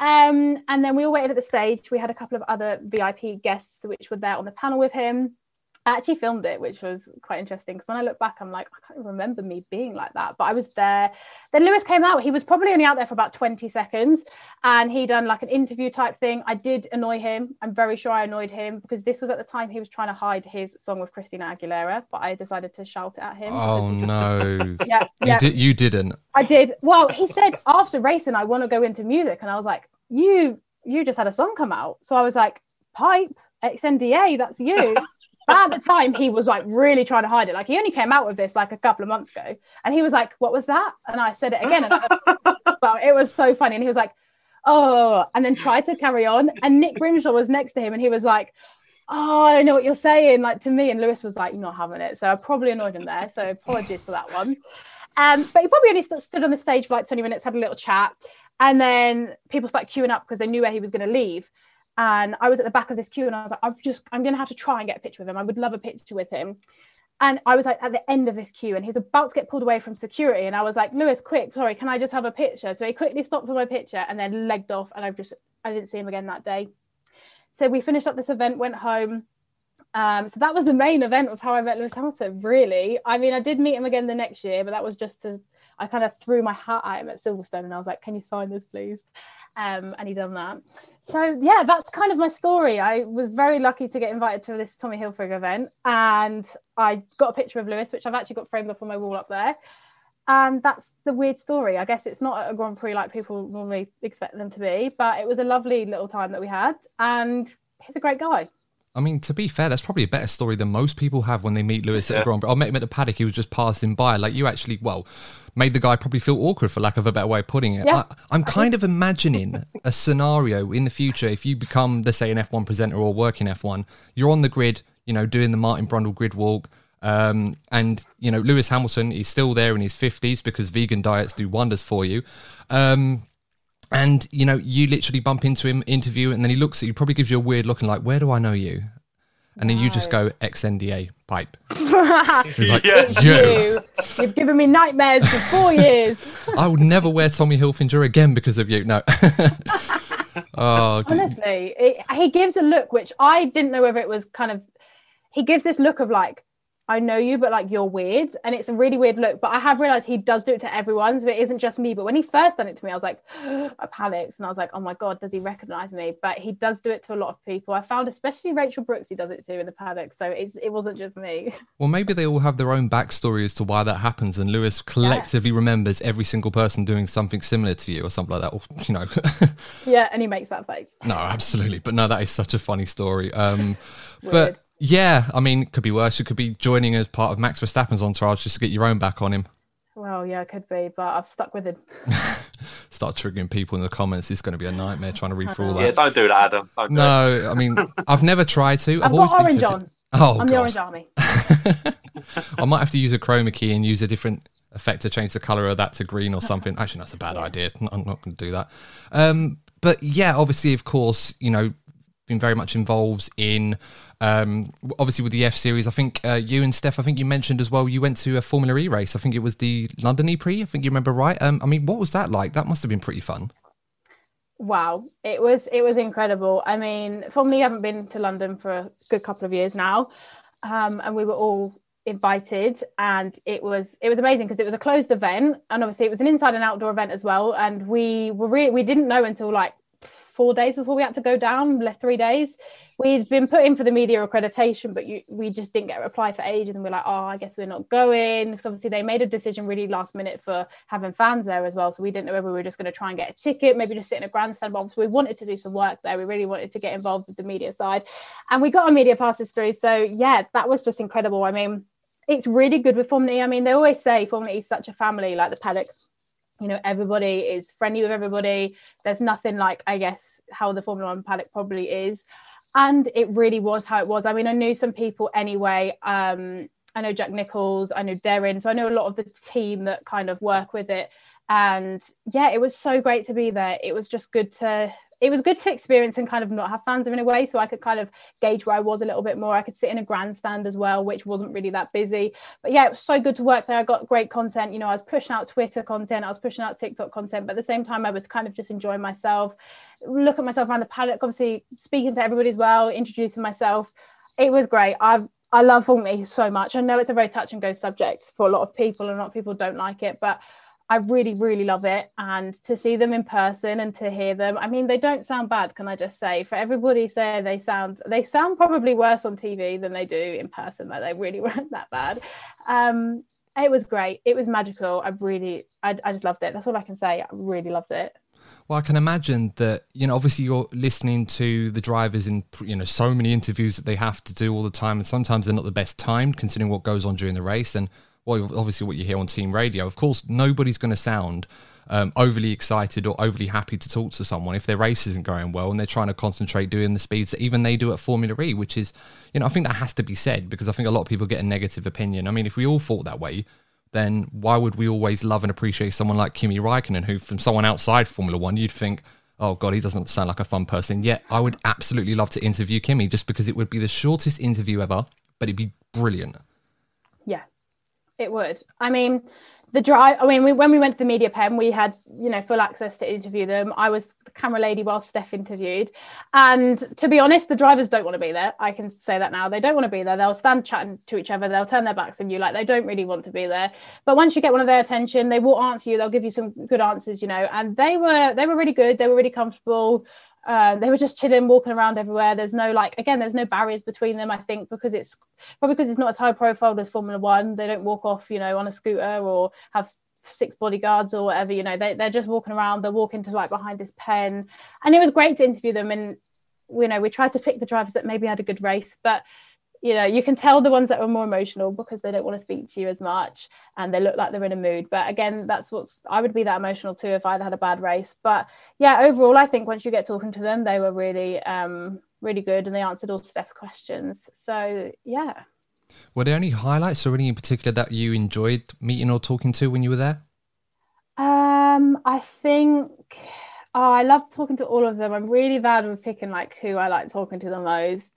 Um, and then we all waited at the stage. We had a couple of other VIP guests which were there on the panel with him I actually filmed it, which was quite interesting because when I look back, I'm like, I can't remember me being like that, but I was there. Then Lewis came out. He was probably only out there for about 20 seconds and he done like an interview type thing. I did annoy him. I'm very sure I annoyed him because this was at the time he was trying to hide his song with Christina Aguilera, but I decided to shout it at him. Oh, no. yeah. (laughs) yeah. You, did, you didn't. I did. Well, he said after racing, I want to go into music. And I was like, you, you just had a song come out. So I was like, pipe, XNDA, that's you. (laughs) at the time he was like really trying to hide it. Like he only came out with this like a couple of months ago. And he was like what was that? And i said it again. Well (laughs) it was so funny. And he was like oh and then tried to carry on. And nick grimshaw was next to him and he was like oh i know what you're saying like to me. And lewis was like not having it. So i probably annoyed him there. So apologies for that one. Um, but he probably only st- stood on the stage for like 20 minutes had a little chat. And then people started queuing up because they knew where he was going to leave and I was at the back of this queue and I was like, I'm just, I'm going to have to try and get a picture with him. I would love a picture with him. And I was like at the end of this queue and he's about to get pulled away from security. And I was like, Lewis, quick, sorry, can I just have a picture? So he quickly stopped for my picture and then legged off. And I've just, I didn't see him again that day. So we finished up this event, went home. Um, so that was the main event of how I met Lewis Hamilton, really. I mean, I did meet him again the next year, but that was just to, I kind of threw my hat at him at Silverstone and I was like, can you sign this, please? Um, and he done that. So yeah that's kind of my story. I was very lucky to get invited to this tommy hilfiger event and i got a picture of lewis which i've actually got framed up on my wall up there. And that's the weird story. I guess it's not a grand prix like people normally expect them to be but it was a lovely little time that we had and he's a great guy I mean, to be fair, that's probably a better story than most people have when they meet Lewis at a Grand Prix. I met him at the paddock; he was just passing by. Like you actually, well, made the guy probably feel awkward, for lack of a better way of putting it. Yeah. I, am kind of imagining a scenario in the future if you become, let's say, an F1 presenter or working F1, you're on the grid, you know, doing the Martin Brundle grid walk. Um, and you know Lewis Hamilton is still there in his 50s because vegan diets do wonders for you. Um, and you know you literally bump into him interview and then he looks at you probably gives you a weird look and like where do i know you and then you just go xnda pipe (laughs) He's like, yeah. you. You've given me nightmares for four years. (laughs) I would never wear Tommy Hilfiger again because of you. No. (laughs) oh, honestly, it, he gives a look which I didn't know whether it was kind of. He gives this look of like I know you, but like you're weird. And it's a really weird look. But I have realized he does do it to everyone. So it isn't just me. But when he first done it to me, I was like, (gasps) I panicked. And I was like, oh my God, does he recognize me? But he does do it to a lot of people. I found especially Rachel Brookes, he does it to in the paddock. So it's, it wasn't just me. (laughs) Well, maybe they all have their own backstory as to why that happens. And Lewis collectively yeah. remembers every single person doing something similar to you or something like that. Or, you know. (laughs) yeah. And he makes that face. No, absolutely. But no, that is such a funny story. Um, (laughs) but yeah, I mean, it could be worse. It could be joining as part of Max Verstappen's entourage just to get your own back on him. Well, yeah, it could be, but I've stuck with him. (laughs) Start triggering people in the comments. It's going to be a nightmare trying to read through all that. Yeah, don't do that, Adam. Don't do no, I mean, I've never tried to. I've, I've always got orange on. Oh, I'm God. the orange army. (laughs) (laughs) I might have to use a chroma key and use a different effect to change the color of that to green or something. Actually, that's a bad yeah. idea. I'm not going to do that. Um, but yeah, obviously, of course, you know, been very much involved in um, obviously with the F series. I think uh, you and Steph, I think you mentioned as well, you went to a Formula E race. I think it was the London E Prix. I think you remember right. Um, I mean, what was that like? That must have been pretty fun. Wow, it was it was incredible. I mean, Formula E haven't been to London for a good couple of years now, um, and we were all invited and it was it was amazing because it was a closed event and obviously it was an inside and outdoor event as well and we were re- we didn't know until like four days before we had to go down, left three days. We'd been put in for the media accreditation, but you, we just didn't get a reply for ages. And we're like, oh, I guess we're not going. So obviously they made a decision really last minute for having fans there as well. So we didn't know whether we were just going to try and get a ticket, maybe just sit in a grandstand. But we wanted to do some work there. We really wanted to get involved with the media side. And we got our media passes through. So yeah, that was just incredible. I mean, it's really good with Formula E. I mean, they always say Formula E is such a family, like the paddock you know everybody is friendly with everybody. There's nothing like i guess how the formula one paddock probably is. And it really was how it was. I mean i knew some people anyway. Um i know jack nicholls i know darren so i know a lot of the team that kind of work with it. And yeah it was so great to be there. It was just good to it was good to experience and kind of not have fans in a way so i could kind of gauge where i was a little bit more. I could sit in a grandstand as well which wasn't really that busy. But yeah it was so good to work there. I got great content. You know i was pushing out twitter content i was pushing out tiktok content but at the same time i was kind of just enjoying myself look at myself around the paddock obviously speaking to everybody as well introducing myself. It was great. I've I love Formula E so much. I know it's a very touch and go subject for a lot of people, and a lot of people don't like it, but I really, really love it. And to see them in person and to hear them, I mean, they don't sound bad, can I just say? For everybody say they sound, they sound probably worse on TV than they do in person. Like they really (laughs) weren't that bad. Um, it was great. It was magical. I really, I, I just loved it. That's all I can say. I really loved it. Well, I can imagine that you know. Obviously, you're listening to the drivers in you know so many interviews that they have to do all the time, and sometimes they're not the best timed considering what goes on during the race. And well, obviously, what you hear on team radio. Of course, nobody's going to sound um, overly excited or overly happy to talk to someone if their race isn't going well and they're trying to concentrate doing the speeds that even they do at Formula E, which is, you know, I think that has to be said because I think a lot of people get a negative opinion. I mean, if we all thought that way, then why would we always love and appreciate someone like Kimi Raikkonen, who from someone outside Formula One, you'd think, oh God, he doesn't sound like a fun person. Yet I would absolutely love to interview Kimi just because it would be the shortest interview ever, but it'd be brilliant. It would. I mean, the drive i mean we, when we went to the media pen we had you know full access to interview them. I was the camera lady while steph interviewed. And to be honest the drivers don't want to be there. I can say that now. They don't want to be there. They'll stand chatting to each other. They'll turn their backs on you. Like they don't really want to be there. But once you get one of their attention they will answer you. They'll give you some good answers you know. And they were they were really good. They were really comfortable um, they were just chilling, walking around everywhere. There's no like, again, there's no barriers between them. I think because it's probably because it's not as high profile as Formula One. They don't walk off, you know, on a scooter or have six bodyguards or whatever. You know, they they're just walking around. They're walking to like behind this pen, and it was great to interview them. And you know, we tried to pick the drivers that maybe had a good race, but you know you can tell the ones that were more emotional because they don't want to speak to you as much and they look like they're in a mood. But again that's what's i would be that emotional too if i'd had a bad race. But yeah overall i think once you get talking to them they were really um really good and they answered all steph's questions. So yeah. Were there any highlights or any in particular that you enjoyed meeting or talking to when you were there? Um i think oh, i love talking to all of them. I'm really bad with picking like who i like talking to the most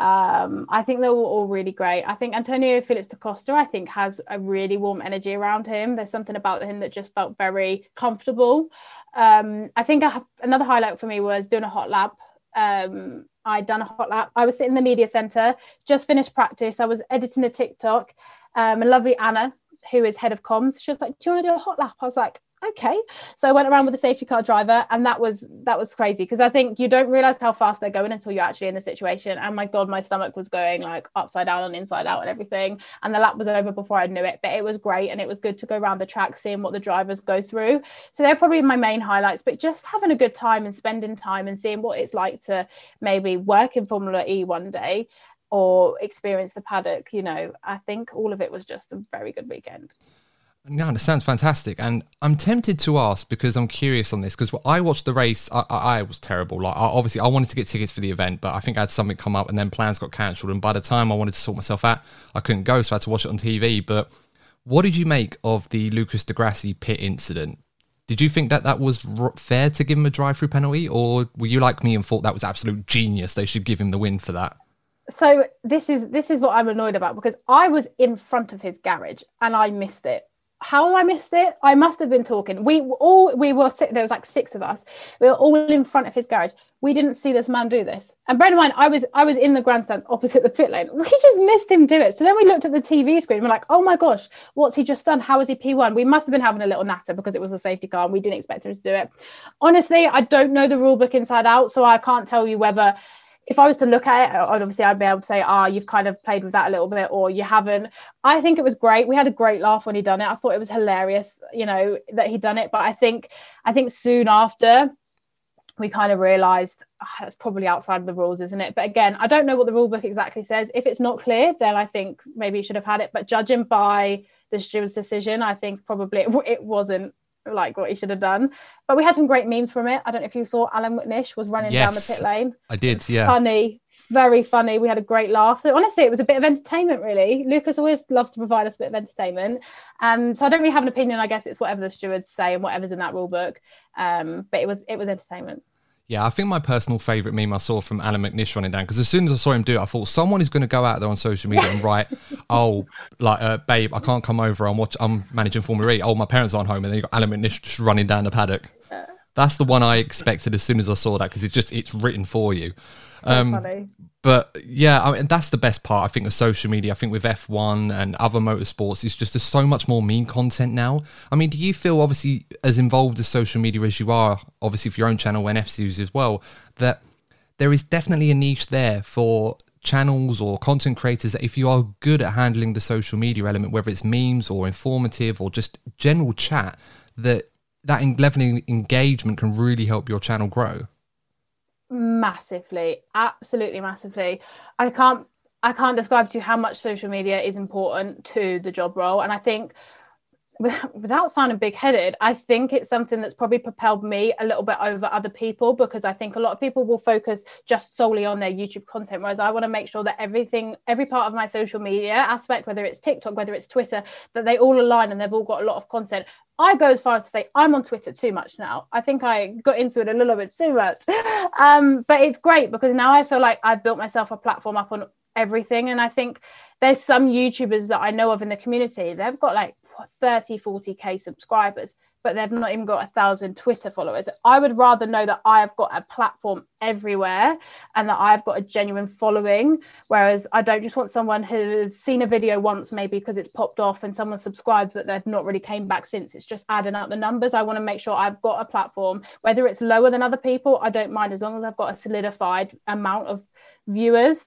um, I think they were all really great. I think Antonio Felix da Costa, I think, has a really warm energy around him. There's something about him that just felt very comfortable. Um, I think I have, another highlight for me was doing a hot lap. Um, I'd done a hot lap. I was sitting in the media center, just finished practice. I was editing a TikTok. Um, lovely Anna, who is head of comms, she was like, "Do you want to do a hot lap?" I was like, okay. So i went around with a safety car driver and that was that was crazy because i think you don't realize how fast they're going until you're actually in the situation. And my god my stomach was going like upside down and inside out and everything. And the lap was over before i knew it but it was great and it was good to go around the track seeing what the drivers go through. So they're probably my main highlights but just having a good time and spending time and seeing what it's like to maybe work in formula e one day or experience the paddock you know i think all of it was just a very good weekend no, that sounds fantastic, and I'm tempted to ask because I'm curious on this. Because I watched the race, I, I, I was terrible. Like, I, obviously, I wanted to get tickets for the event, but I think I had something come up, and then plans got cancelled. And by the time I wanted to sort myself out, I couldn't go, so I had to watch it on TV. But what did you make of the Lucas di Grassi pit incident? Did you think that that was r- fair to give him a drive-through penalty, or were you like me and thought that was absolute genius? They should give him the win for that so this is this is what I'm annoyed about because I was in front of his garage and I missed it how I missed it. I must have been talking. We all we were there was like six of us. We were all in front of his garage. We didn't see this man do this. And bear in mind, I was I was in the grandstands opposite the pit lane. (laughs) We just missed him do it. So then we looked at the TV screen. We're like, oh my gosh, what's he just done? How is he P1? We must have been having a little natter because it was a safety car and we didn't expect him to do it. Honestly, I don't know the rule book inside out, so I can't tell you whether if I was to look at it, obviously I'd be able to say, ah, oh, you've kind of played with that a little bit, or you haven't. I think it was great. We had a great laugh when he done it. I thought it was hilarious, you know, that he'd done it. But I think, I think soon after, we kind of realised oh, that's probably outside of the rules, isn't it? But again, I don't know what the rule book exactly says. If it's not clear, then I think maybe you should have had it. But judging by the steward's decision, I think probably it, (laughs) it wasn't like what he should have done. But we had some great memes from it. I don't know if you saw Allan McNish was running yes, down the pit lane. I did, yeah. Funny, very funny. We had a great laugh. So honestly, it was a bit of entertainment, really. Lucas always loves to provide us a bit of entertainment. Um, so I don't really have an opinion. I guess it's whatever the stewards say and whatever's in that rule book. Um, but it was it was entertainment. Yeah, I think my personal favourite meme I saw from Allan McNish running down because as soon as I saw him do it, I thought someone is going to go out there on social media and write, (laughs) "Oh, like, uh, babe, I can't come over. I'm watch. I'm managing Formula E. Oh, my parents aren't home." And then you got Allan McNish just running down the paddock. That that's the one I expected as soon as I saw that because it's just it's written for you. So Um, funny. But yeah, I mean, that's the best part. I think of social media. I think with F1 and other motorsports, it's just there's so much more meme content now. I mean, do you feel obviously as involved as social media as you are, obviously for your own channel and F Series as well, that there is definitely a niche there for channels or content creators that if you are good at handling the social media element, whether it's memes or informative or just general chat, that that leveling engagement can really help your channel grow. Massively absolutely massively. I can't i can't describe to you how much social media is important to the job role. And i think (laughs) without sounding big-headed i think it's something that's probably propelled me a little bit over other people because i think a lot of people will focus just solely on their youtube content whereas i want to make sure that everything every part of my social media aspect whether it's tiktok whether it's twitter that they all align and they've all got a lot of content I go as far as to say I'm on Twitter too much now. I think I got into it a little bit too much. (laughs) Um, but it's great because now I feel like I've built myself a platform up on everything. And I think there's some YouTubers that I know of in the community, they've got like 30, 40K subscribers, but they've not even got a thousand Twitter followers. I would rather know that I have got a platform everywhere and that I've got a genuine following. Whereas I don't just want someone who's seen a video once, maybe because it's popped off and someone subscribed, but they've not really came back since. It's just adding up the numbers. I want to make sure I've got a platform, whether it's lower than other people, I don't mind as long as I've got a solidified amount of viewers.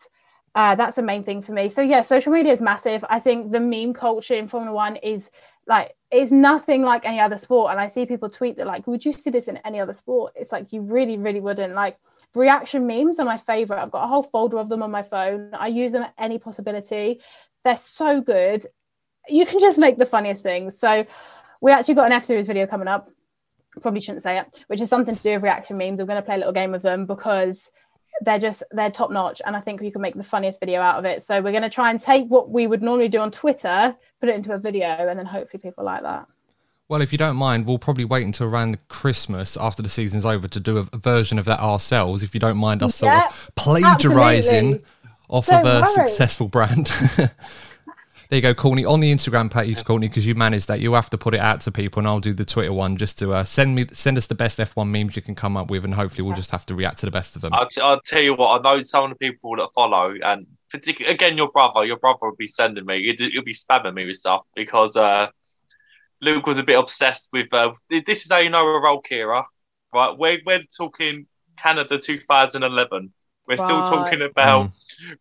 Uh, that's the main thing for me. So yeah, social media is massive. I think the meme culture in Formula One is like is nothing like any other sport. And I see people tweet that like, would you see this in any other sport? It's like you really, really wouldn't. Like reaction memes are my favorite. I've got a whole folder of them on my phone. I use them at any possibility. They're so good. You can just make the funniest things. So we actually got an F series video coming up. Probably shouldn't say it, which is something to do with reaction memes. We're going to play a little game with them because they're just they're top notch and i think you can make the funniest video out of it so we're going to try and take what we would normally do on twitter put it into a video and then hopefully people like that Well, if you don't mind, we'll probably wait until around Christmas after the season's over to do a, a version of that ourselves. If you don't mind us sort of plagiarizing absolutely. off Don't of a worry. successful brand. (laughs) there you go, Courtney. On the Instagram page, Courtney, because you manage that, you have to put it out to people, and I'll do the Twitter one just to uh, send me send us the best F1 memes you can come up with, and hopefully we'll just have to react to the best of them. I'll, t- I'll tell you what, I know some of the people that follow, and partic- again, your brother, your brother would be sending me, he'd, he'll be spamming me with stuff because uh, Luke was a bit obsessed with. Uh, this is how you know we're old, Keira, right? We're, we're talking Canada 2011. We're still talking about.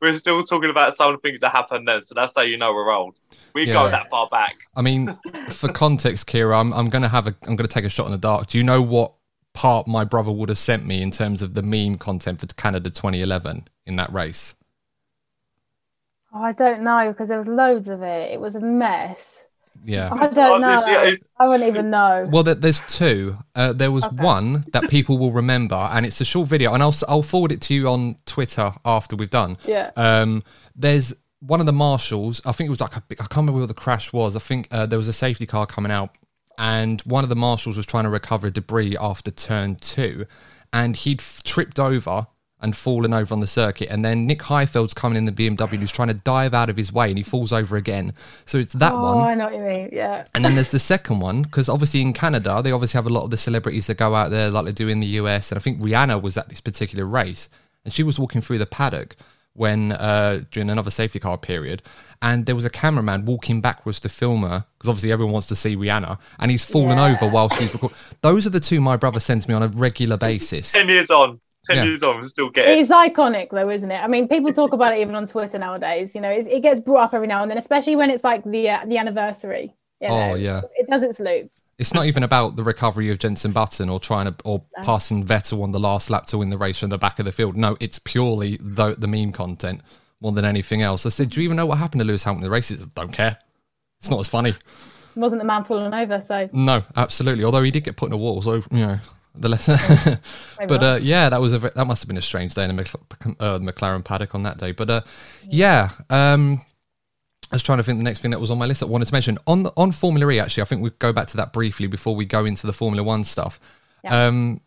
We're still talking about some of the things that happened then, so that's how you know we're old. We Yeah. go that far back. I mean, for context, Keira, I'm, I'm gonna have a I'm gonna take a shot in the dark. Do you know what part my brother would have sent me in terms of the meme content for Canada 2011 in that race? oh, i don't know because there was loads of it it was a mess Yeah. i Oh, don't know this- yeah, i wouldn't even know Well, there- there's two. Uh, there was Okay. one that people will remember, and it's a short video, and I'll s- I'll forward it to you on Twitter after we've done. Yeah. Um, there's one of the marshals. I think it was like a big, I can't remember what the crash was. I think uh, there was a safety car coming out, and one of the marshals was trying to recover debris after turn two, and he'd f- tripped over and fallen over on the circuit. And then Nick Heidfeld's coming in the BMW, who's trying to dive out of his way, and he falls over again. So it's that oh one. i know what you mean yeah And then there's the second one because obviously in Canada they obviously have a lot of the celebrities that go out there like they do in the US. And I think Rihanna was at this particular race, and she was walking through the paddock when uh, during another safety car period, and there was a cameraman walking backwards to film her because obviously everyone wants to see Rihanna, and he's fallen Yeah. over whilst he's recording. Those are the two my brother sends me on a regular basis. Ten years on, ten Yeah. years on, we still get it. It's iconic though, isn't it? I mean, people talk about it even on Twitter nowadays. You know, it's, it gets brought up every now and then, especially when it's like the uh, the anniversary. You know, Oh, yeah. it does its loops. It's not even about the recovery of Jensen Button or trying to or passing Vettel on the last lap to win the race from the back of the field. No, it's purely the the meme content more than anything else. I said, do you even know what happened to Lewis Hamilton in the race? He said, Don't care. It's not as funny. It wasn't the man falling over, so No, absolutely. Although he did get put in a wall, so you know the lesson. (laughs) but uh, yeah, that was a that must have been a strange day in the Mc- uh, McLaren paddock on that day. But uh, yeah, um, I was trying to think the next thing that was on my list that I wanted to mention on the, on Formula E. Actually, I think we go back to that briefly before we go into the Formula One stuff. Yeah. Um,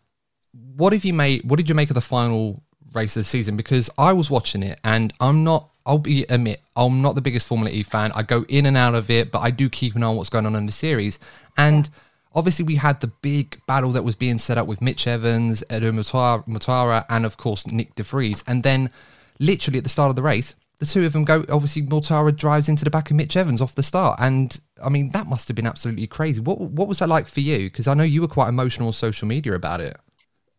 what have you made? What did you make of the final race of the season? Because I was watching it, and I'm not. I'll be admit I'm not the biggest Formula E fan. I go in and out of it, but I do keep an eye on what's going on in the series. And obviously we had the big battle that was being set up with Mitch Evans, Edo Mortara, and of course Nyck De Vries. And then literally at the start of the race, the two of them go. Obviously, Mortara drives into the back of Mitch Evans off the start, and I mean that must have been absolutely crazy. What what was that like for you? Because I know you were quite emotional on social media about it.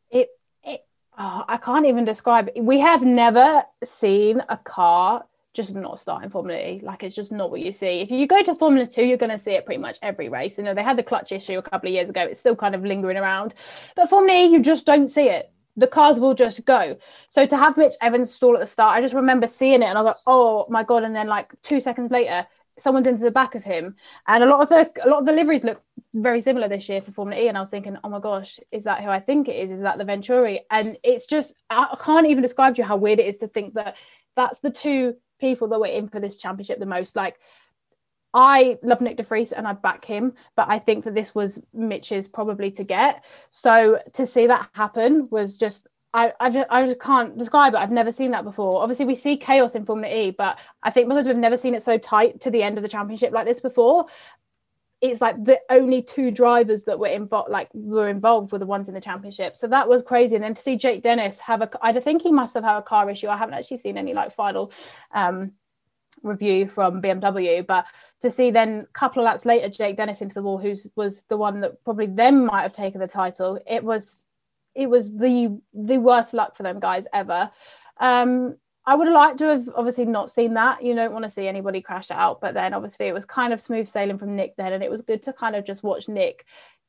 It it oh, I can't even describe. We have never seen a car just not starting Formula E. Like it's just not what you see. If you go to Formula Two, you're going to see it pretty much every race. You know, they had the clutch issue a couple of years ago. It's still kind of lingering around, but Formula E, you just don't see it. The cars will just go. So to have Mitch Evans stall at the start, I just remember seeing it and I was like, oh my god! And then like two seconds later, someone's into the back of him, and a lot of the a lot of the liveries look very similar this year for Formula E. And I was thinking, oh my gosh, is that who I think it is? Is that the Venturi? And it's just I can't even describe to you how weird it is to think that that's the two people that were in for this championship the most. Like, I love Nyck De Vries and I back him, but I think that this was Mitch's probably to get. So to see that happen was just I, I just I just can't describe it. I've never seen that before. Obviously, we see chaos in Formula E, but I think because we've never seen it so tight to the end of the championship like this before, it's like the only two drivers that were involved like were involved were the ones in the championship. So that was crazy. And then to see jake dennis have a i think he must have had a car issue. I haven't actually seen any like final um review from bmw but to see then a couple of laps later jake dennis into the wall who was the one that probably then might have taken the title. It was it was the the worst luck for them guys ever. Um I would have liked to have obviously not seen that. You don't want to see anybody crash out, but then obviously it was kind of smooth sailing from Nyck then, and it was good to kind of just watch Nyck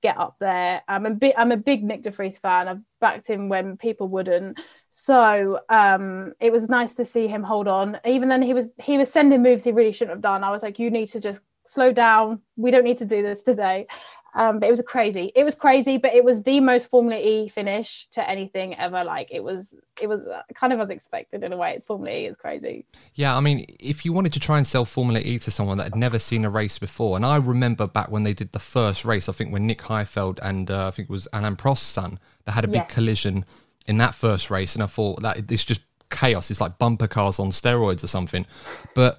get up there. I'm a bit I'm a big Nyck De Vries fan. I've backed him when people wouldn't. So um, it was nice to see him hold on. Even then he was he was sending moves he really shouldn't have done. I was like, you need to just slow down. We don't need to do this today. Um, but it was a crazy. It was crazy, but it was the most Formula E finish to anything ever. Like it was, it was uh, kind of as expected in a way. It's Formula E. It's crazy. Yeah, I mean, if you wanted to try and sell Formula E to someone that had never seen a race before, and I remember back when they did the first race, I think when Nick Heidfeld and uh, I think it was Alain Prost's son, they had a big yes. collision in that first race, and I thought that it's just chaos. It's like bumper cars on steroids or something. But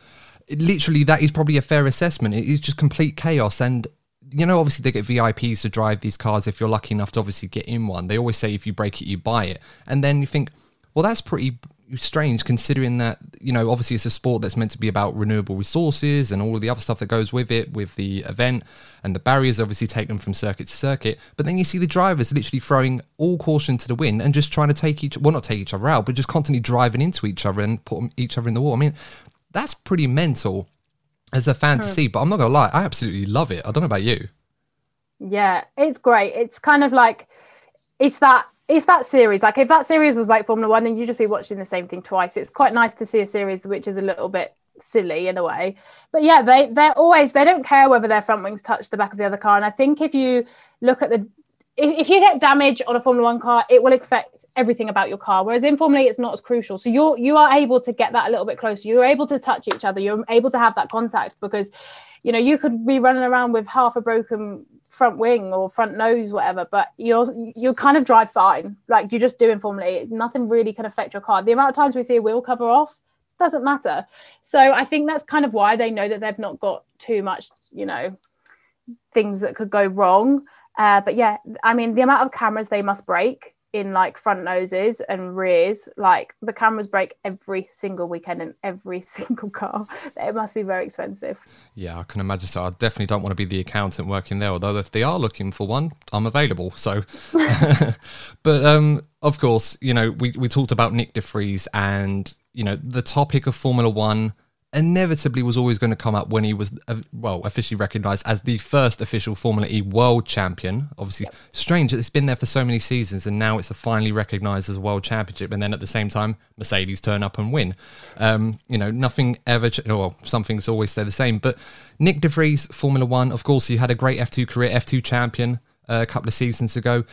literally, that is probably a fair assessment. It is just complete chaos, and you know, obviously they get VIPs to drive these cars if you're lucky enough to obviously get in one. They always say if you break it, you buy it. And then you think, well, that's pretty strange considering that, you know, obviously it's a sport that's meant to be about renewable resources and all of the other stuff that goes with it, with the event and the barriers obviously take them from circuit to circuit. But then you see the drivers literally throwing all caution to the wind and just trying to take each, well, not take each other out, but just constantly driving into each other and put each other in the wall. I mean, that's pretty mental as a fan to see. But I'm not gonna lie, I absolutely love it. I don't know about you. Yeah, it's great. It's kind of like it's that it's that series. Like if that series was like Formula One, then you'd just be watching the same thing twice. It's quite nice to see a series which is a little bit silly in a way. But yeah, they they're always they don't care whether their front wings touch the back of the other car. And I think if you look at the if, if you get damage on a Formula One car, it will affect everything about your car. Whereas in it's not as crucial. So you're you are able to get that a little bit closer. You're able to touch each other. You're able to have that contact because, you know, you could be running around with half a broken front wing or front nose, whatever, but you're you kind of drive fine. Like you just do in Formula E. Nothing really can affect your car. The amount of times we see a wheel cover off doesn't matter. So I think that's kind of why they know that they've not got too much, you know, things that could go wrong. Uh, but yeah, I mean, the amount of cameras they must break in like front noses and rears, like the cameras break every single weekend in every (laughs) single car. It must be very expensive. Yeah, I can imagine. So I definitely don't want to be the accountant working there. Although if they are looking for one, I'm available. So, (laughs) (laughs) but um, of course, you know, we we talked about Nyck De Vries and you know the topic of Formula One inevitably was always going to come up when he was uh, well officially recognized as the first official Formula E world champion. Obviously, yep. strange that it's been there for so many seasons and now it's a finally recognized as a world championship. And then at the same time, Mercedes turn up and win. Um, you know, nothing ever. Ch- well, something's always stay the same. But Nyck De Vries, Formula One, of course, he had a great F2 career, F2 champion uh, a couple of seasons ago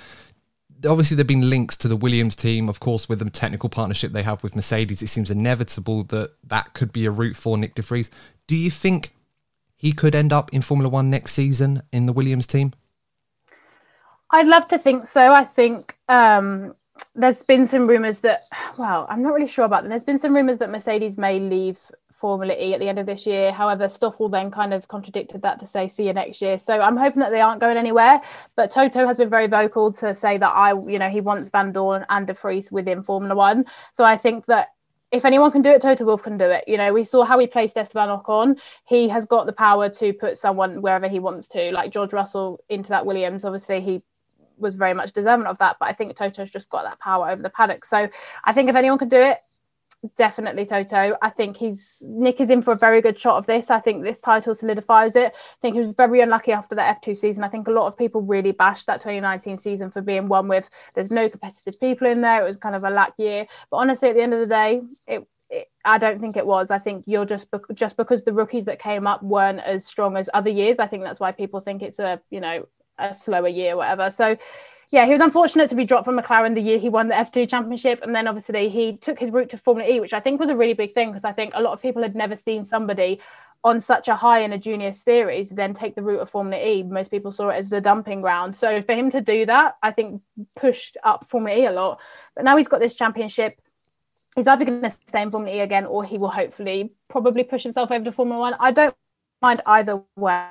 obviously there have been links to the Williams team, of course, with the technical partnership they have with Mercedes. It seems inevitable that that could be a route for Nyck De Vries. Do you think he could end up in Formula One next season in the Williams team? I'd love to think so. I think um, there's been some rumors that, well, I'm not really sure about them. There's been some rumors that Mercedes may leave Formula E at the end of this year. However, Stoffel then kind of contradicted that to say, see you next year. So I'm hoping that they aren't going anywhere. But Toto has been very vocal to say that I, you know, he wants Vandoorne and De Vries within Formula One. So I think that if anyone can do it, Toto Wolff can do it. You know, we saw how he placed Esteban Ocon. He has got the power to put someone wherever he wants to, like George Russell into that Williams. Obviously, he was very much deserving of that, but I think Toto's just got that power over the paddock. So I think if anyone can do it, definitely Toto. I think he's Nyck is in for a very good shot of this. I think this title solidifies it. I think he was very unlucky after the F2 season. I think a lot of people really bashed that 2019 season for being one with there's no competitive people in there. It was kind of a lack year. But honestly, at the end of the day, it I don't think it was. I think you're just be- just because the rookies that came up weren't as strong as other years. I think that's why people think it's a you know a slower year, or whatever. So yeah, he was unfortunate to be dropped from McLaren the year he won the F2 championship. And then obviously he took his route to Formula E, which I think was a really big thing because I think a lot of people had never seen somebody on such a high in a junior series then take the route of Formula E. Most people saw it as the dumping ground. So for him to do that, I think pushed up Formula E a lot. But now he's got this championship. He's either going to stay in Formula E again or he will hopefully probably push himself over to Formula One. I don't mind either way.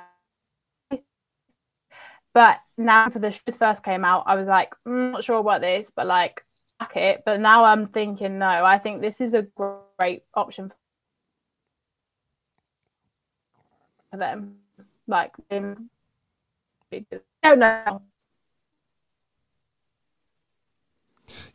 But now for the shows first came out, I was like, mm, not sure about this, but like, back it. But now I'm thinking, no, I think this is a great option for them. Like, I don't know.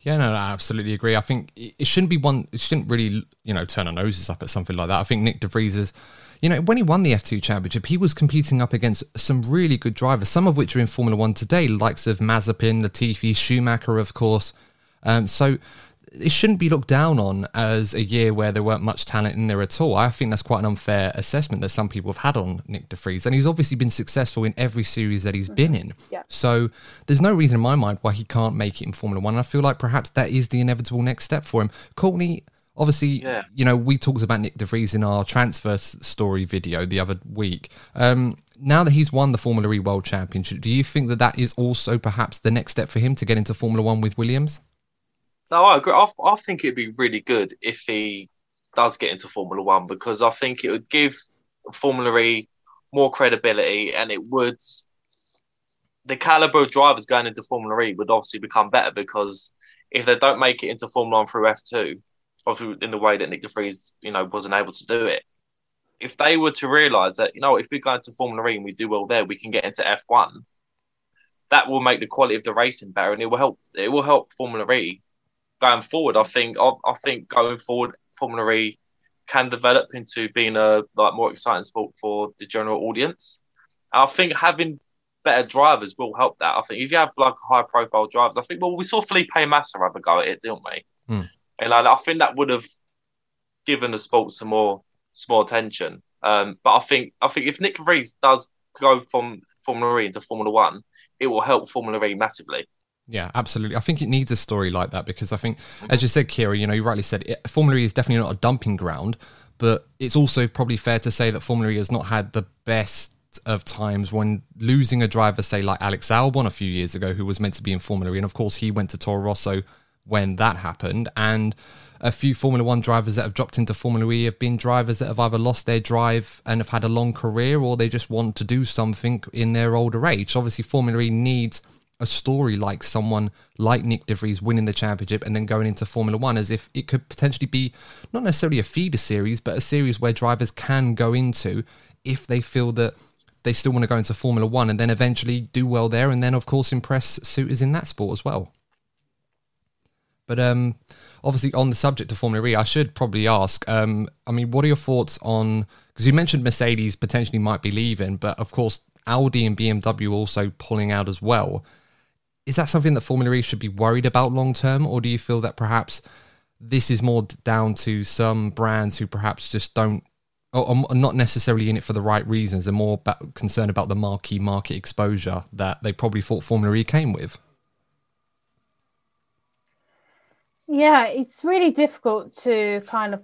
Yeah, no, no, I absolutely agree. I think it shouldn't be one. It shouldn't really, you know, turn our noses up at something like that. I think Nyck De Vries is you know, when he won the F2 championship, he was competing up against some really good drivers, some of which are in Formula One today, likes of Mazepin, Latifi, Schumacher, of course. Um, so it shouldn't be looked down on as a year where there weren't much talent in there at all. I think that's quite an unfair assessment that some people have had on Nyck De Vries. And he's obviously been successful in every series that he's been in. Yeah. So there's no reason in my mind why he can't make it in Formula One. And I feel like perhaps that is the inevitable next step for him. Courtney, Obviously, yeah. you know, we talked about Nyck De Vries in our transfer story video the other week. Um, now that he's won the Formula E World Championship, do you think that that is also perhaps the next step for him to get into Formula One with Williams? No, I agree. I, I think it'd be really good if he does get into Formula One because I think it would give Formula E more credibility and it would the caliber of drivers going into Formula E would obviously become better because if they don't make it into Formula One through F2, obviously in the way that Nyck De Vries, you know, wasn't able to do it. If they were to realise that, you know, if we go into Formula E and we do well there, we can get into F1. That will make the quality of the racing better, and it will help. It will help Formula E going forward. I think. I, I think going forward, Formula E can develop into being a like more exciting sport for the general audience. I think having better drivers will help that. I think if you have like high profile drivers, I think well we saw Felipe Massa have a go at it, didn't we? Mm and I, I think that would have given the sport some more some more attention. Um, but I think I think if Nyck Vries does go from Formula E into Formula One, it will help Formula E massively. Yeah, absolutely. I think it needs a story like that because I think, as you said, Keira, you know, you rightly said it, Formula E is definitely not a dumping ground, but it's also probably fair to say that Formula E has not had the best of times when losing a driver, say like Alex Albon a few years ago, who was meant to be in Formula E, and of course he went to Toro Rosso when that happened. And a few Formula One drivers that have dropped into Formula E have been drivers that have either lost their drive and have had a long career or they just want to do something in their older age. Obviously, Formula E needs a story like someone like Nyck De Vries winning the championship and then going into Formula One as if it could potentially be not necessarily a feeder series, but a series where drivers can go into if they feel that they still want to go into Formula One and then eventually do well there and then, of course, impress suitors in that sport as well. But um, obviously, on the subject of Formula E, I should probably ask. Um, I mean, what are your thoughts on? Because you mentioned Mercedes potentially might be leaving, but of course, Audi and BMW also pulling out as well. Is that something that Formula E should be worried about long term, or do you feel that perhaps this is more down to some brands who perhaps just don't, or are not necessarily in it for the right reasons, and more concerned about the marquee market exposure that they probably thought Formula E came with? Yeah, it's really difficult to kind of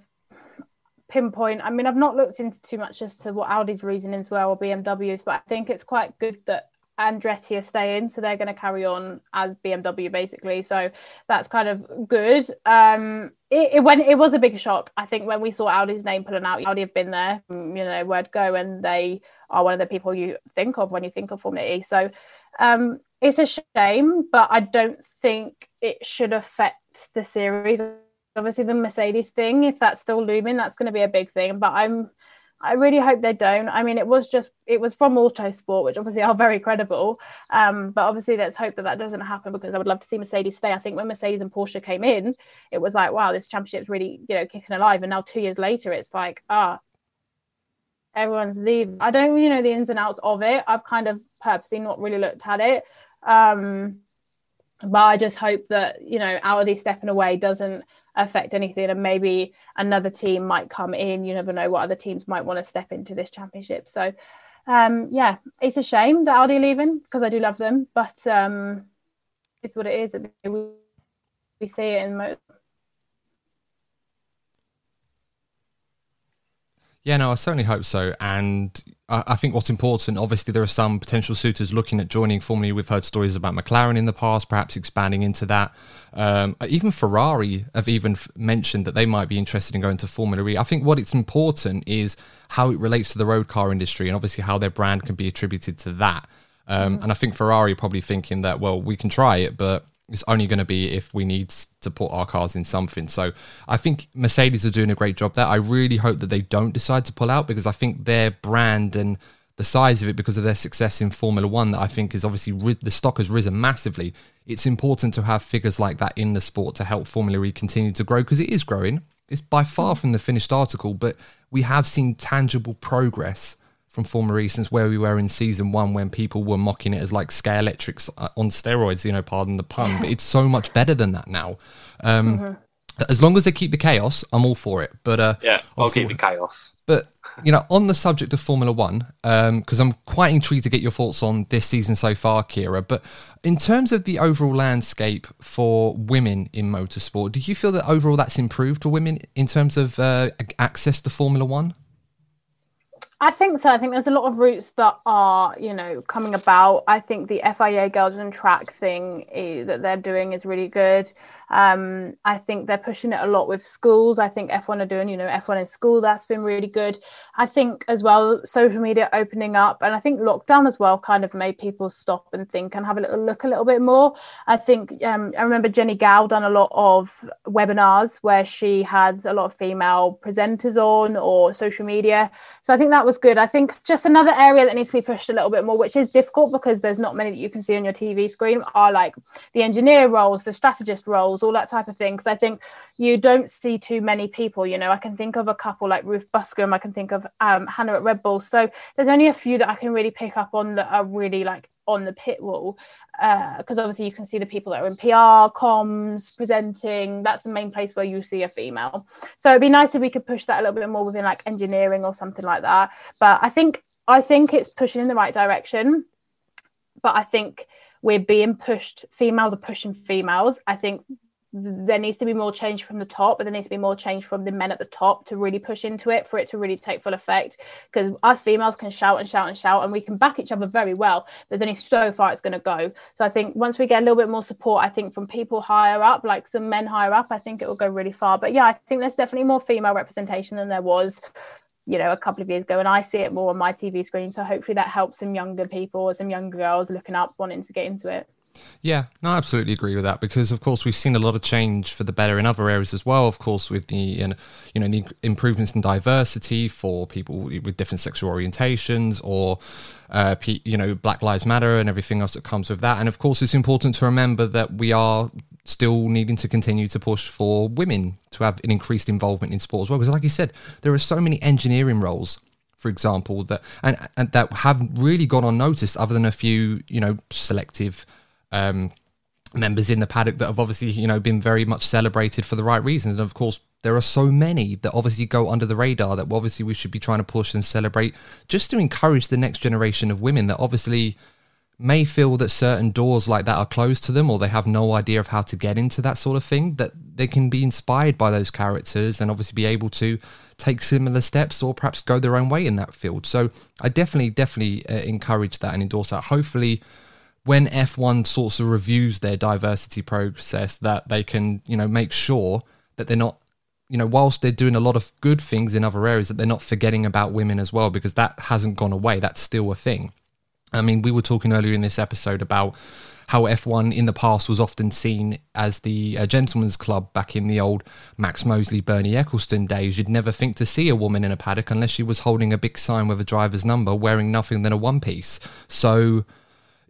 pinpoint. I mean, I've not looked into too much as to what Audi's reasonings were or BMW's, but I think it's quite good that Andretti are staying, so they're going to carry on as BMW basically. So that's kind of good. Um, it, it when it was a big shock. I think when we saw Audi's name pulling out, Audi have been there, mm, you know, where'd go, and they are one of the people you think of when you think of Formula E. So um, it's a shame, but I don't think it should affect the series. Obviously, the Mercedes thing, if that's still looming, that's going to be a big thing. But I'm I really hope they don't. I mean, it was just it was from Autosport, which obviously are very credible. Um, but obviously, let's hope that that doesn't happen because I would love to see Mercedes stay. I think when Mercedes and Porsche came in, it was like, wow, this championship's really you know kicking alive. And now two years later, it's like, ah, everyone's leaving. I don't really know the ins and outs of it. I've kind of purposely not really looked at it. Um, but I just hope that you know Audi stepping away doesn't affect anything and maybe another team might come in you never know what other teams might want to step into this championship so um, yeah it's a shame that Audi leaving because I do love them but um, it's what it is we see it in most Yeah, no, I certainly hope so. And I, think what's important, obviously, there are some potential suitors looking at joining Formula. We've heard stories about McLaren in the past, perhaps expanding into that. Um, even Ferrari have even f- mentioned that they might be interested in going to Formula E. I think what it's important is how it relates to the road car industry and obviously how their brand can be attributed to that. Um, mm. And I think Ferrari probably thinking that, well, we can try it, but it's only going to be if we need to put our cars in something. So I think Mercedes are doing a great job there. I really hope that they don't decide to pull out because I think their brand and the size of it, because of their success in Formula One, that I think is obviously the stock has risen massively. It's important to have figures like that in the sport to help Formula E continue to grow because it is growing. It's by far from the finished article, but we have seen tangible progress from Formula E since where we were in season one when people were mocking it as like Scalextric uh, on steroids, you know, pardon the pun, but it's so much better than that now. Um, mm-hmm. As long as they keep the chaos, I'm all for it. But uh, yeah, I'll keep the chaos. But you know, on the subject of Formula One, because um, I'm quite intrigued to get your thoughts on this season so far, Keira. But in terms of the overall landscape for women in motorsport, do you feel that overall that's improved for women in terms of uh, access to Formula One? I think so. I think there's a lot of routes that are, you know, coming about. I think the FIA Girls on Track thing that they're doing is really good. Um, I think they're pushing it a lot with schools. I think F1 are doing, you know, F1 in school. That's been really good. I think as well, social media opening up, and I think lockdown as well kind of made people stop and think and have a little look a little bit more. I think um, I remember Jennie Gow done a lot of webinars where she had a lot of female presenters on or social media. So I think that was good. I think just another area that needs to be pushed a little bit more, which is difficult because there's not many that you can see on your TV screen, are like the engineer roles, the strategist roles all that type of thing. Because I think you don't see too many people. You know, I can think of a couple like Ruth Buscombe, I can think of um, Hannah at Red Bull. So there's only a few that I can really pick up on that are really like on the pit wall because uh, obviously you can see the people that are in PR, comms, presenting. That's the main place where you see a female. So it'd be nice if we could push that a little bit more within like engineering or something like that. But I think I think it's pushing in the right direction. But I think we're being pushed. Females are pushing females. I think there needs to be more change from the top, but there needs to be more change from the men at the top to really push into it for it to really take full effect. Because us females can shout and shout and shout, and we can back each other very well. There's only so far it's going to go. So I think once we get a little bit more support, I think from people higher up, like some men higher up, I think it will go really far. But yeah, I think there's definitely more female representation than there was you know a couple of years ago and i see it more on my tv screen so hopefully that helps some younger people some younger girls looking up wanting to get into it yeah, no, I absolutely agree with that because, of course, we've seen a lot of change for the better in other areas as well. Of course, with the you know the improvements in diversity for people with different sexual orientations, or uh, you know Black Lives Matter and everything else that comes with that. And of course, it's important to remember that we are still needing to continue to push for women to have an increased involvement in sport as well. Because, like you said, there are so many engineering roles for example, that and, and that have really gone unnoticed, other than a few, you know, selective um, members in the paddock that have obviously you know been very much celebrated for the right reasons. And of course there are so many that obviously go under the radar that obviously we should be trying to push and celebrate just to encourage the next generation of women that obviously may feel that certain doors like that are closed to them or they have no idea of how to get into that sort of thing that they can be inspired by those characters and obviously be able to take similar steps or perhaps go their own way in that field. So i definitely definitely uh, encourage that and endorse that. Hopefully when f1 sorts of reviews their diversity process that they can you know make sure that they're not you know whilst they're doing a lot of good things in other areas that they're not forgetting about women as well because that hasn't gone away that's still a thing I mean, we were talking earlier in this episode about how F1 in the past was often seen as the uh, gentleman's club back in the old Max Mosley, Bernie Ecclestone days. You'd never think to see a woman in a paddock unless she was holding a big sign with a driver's number wearing nothing than a one piece. So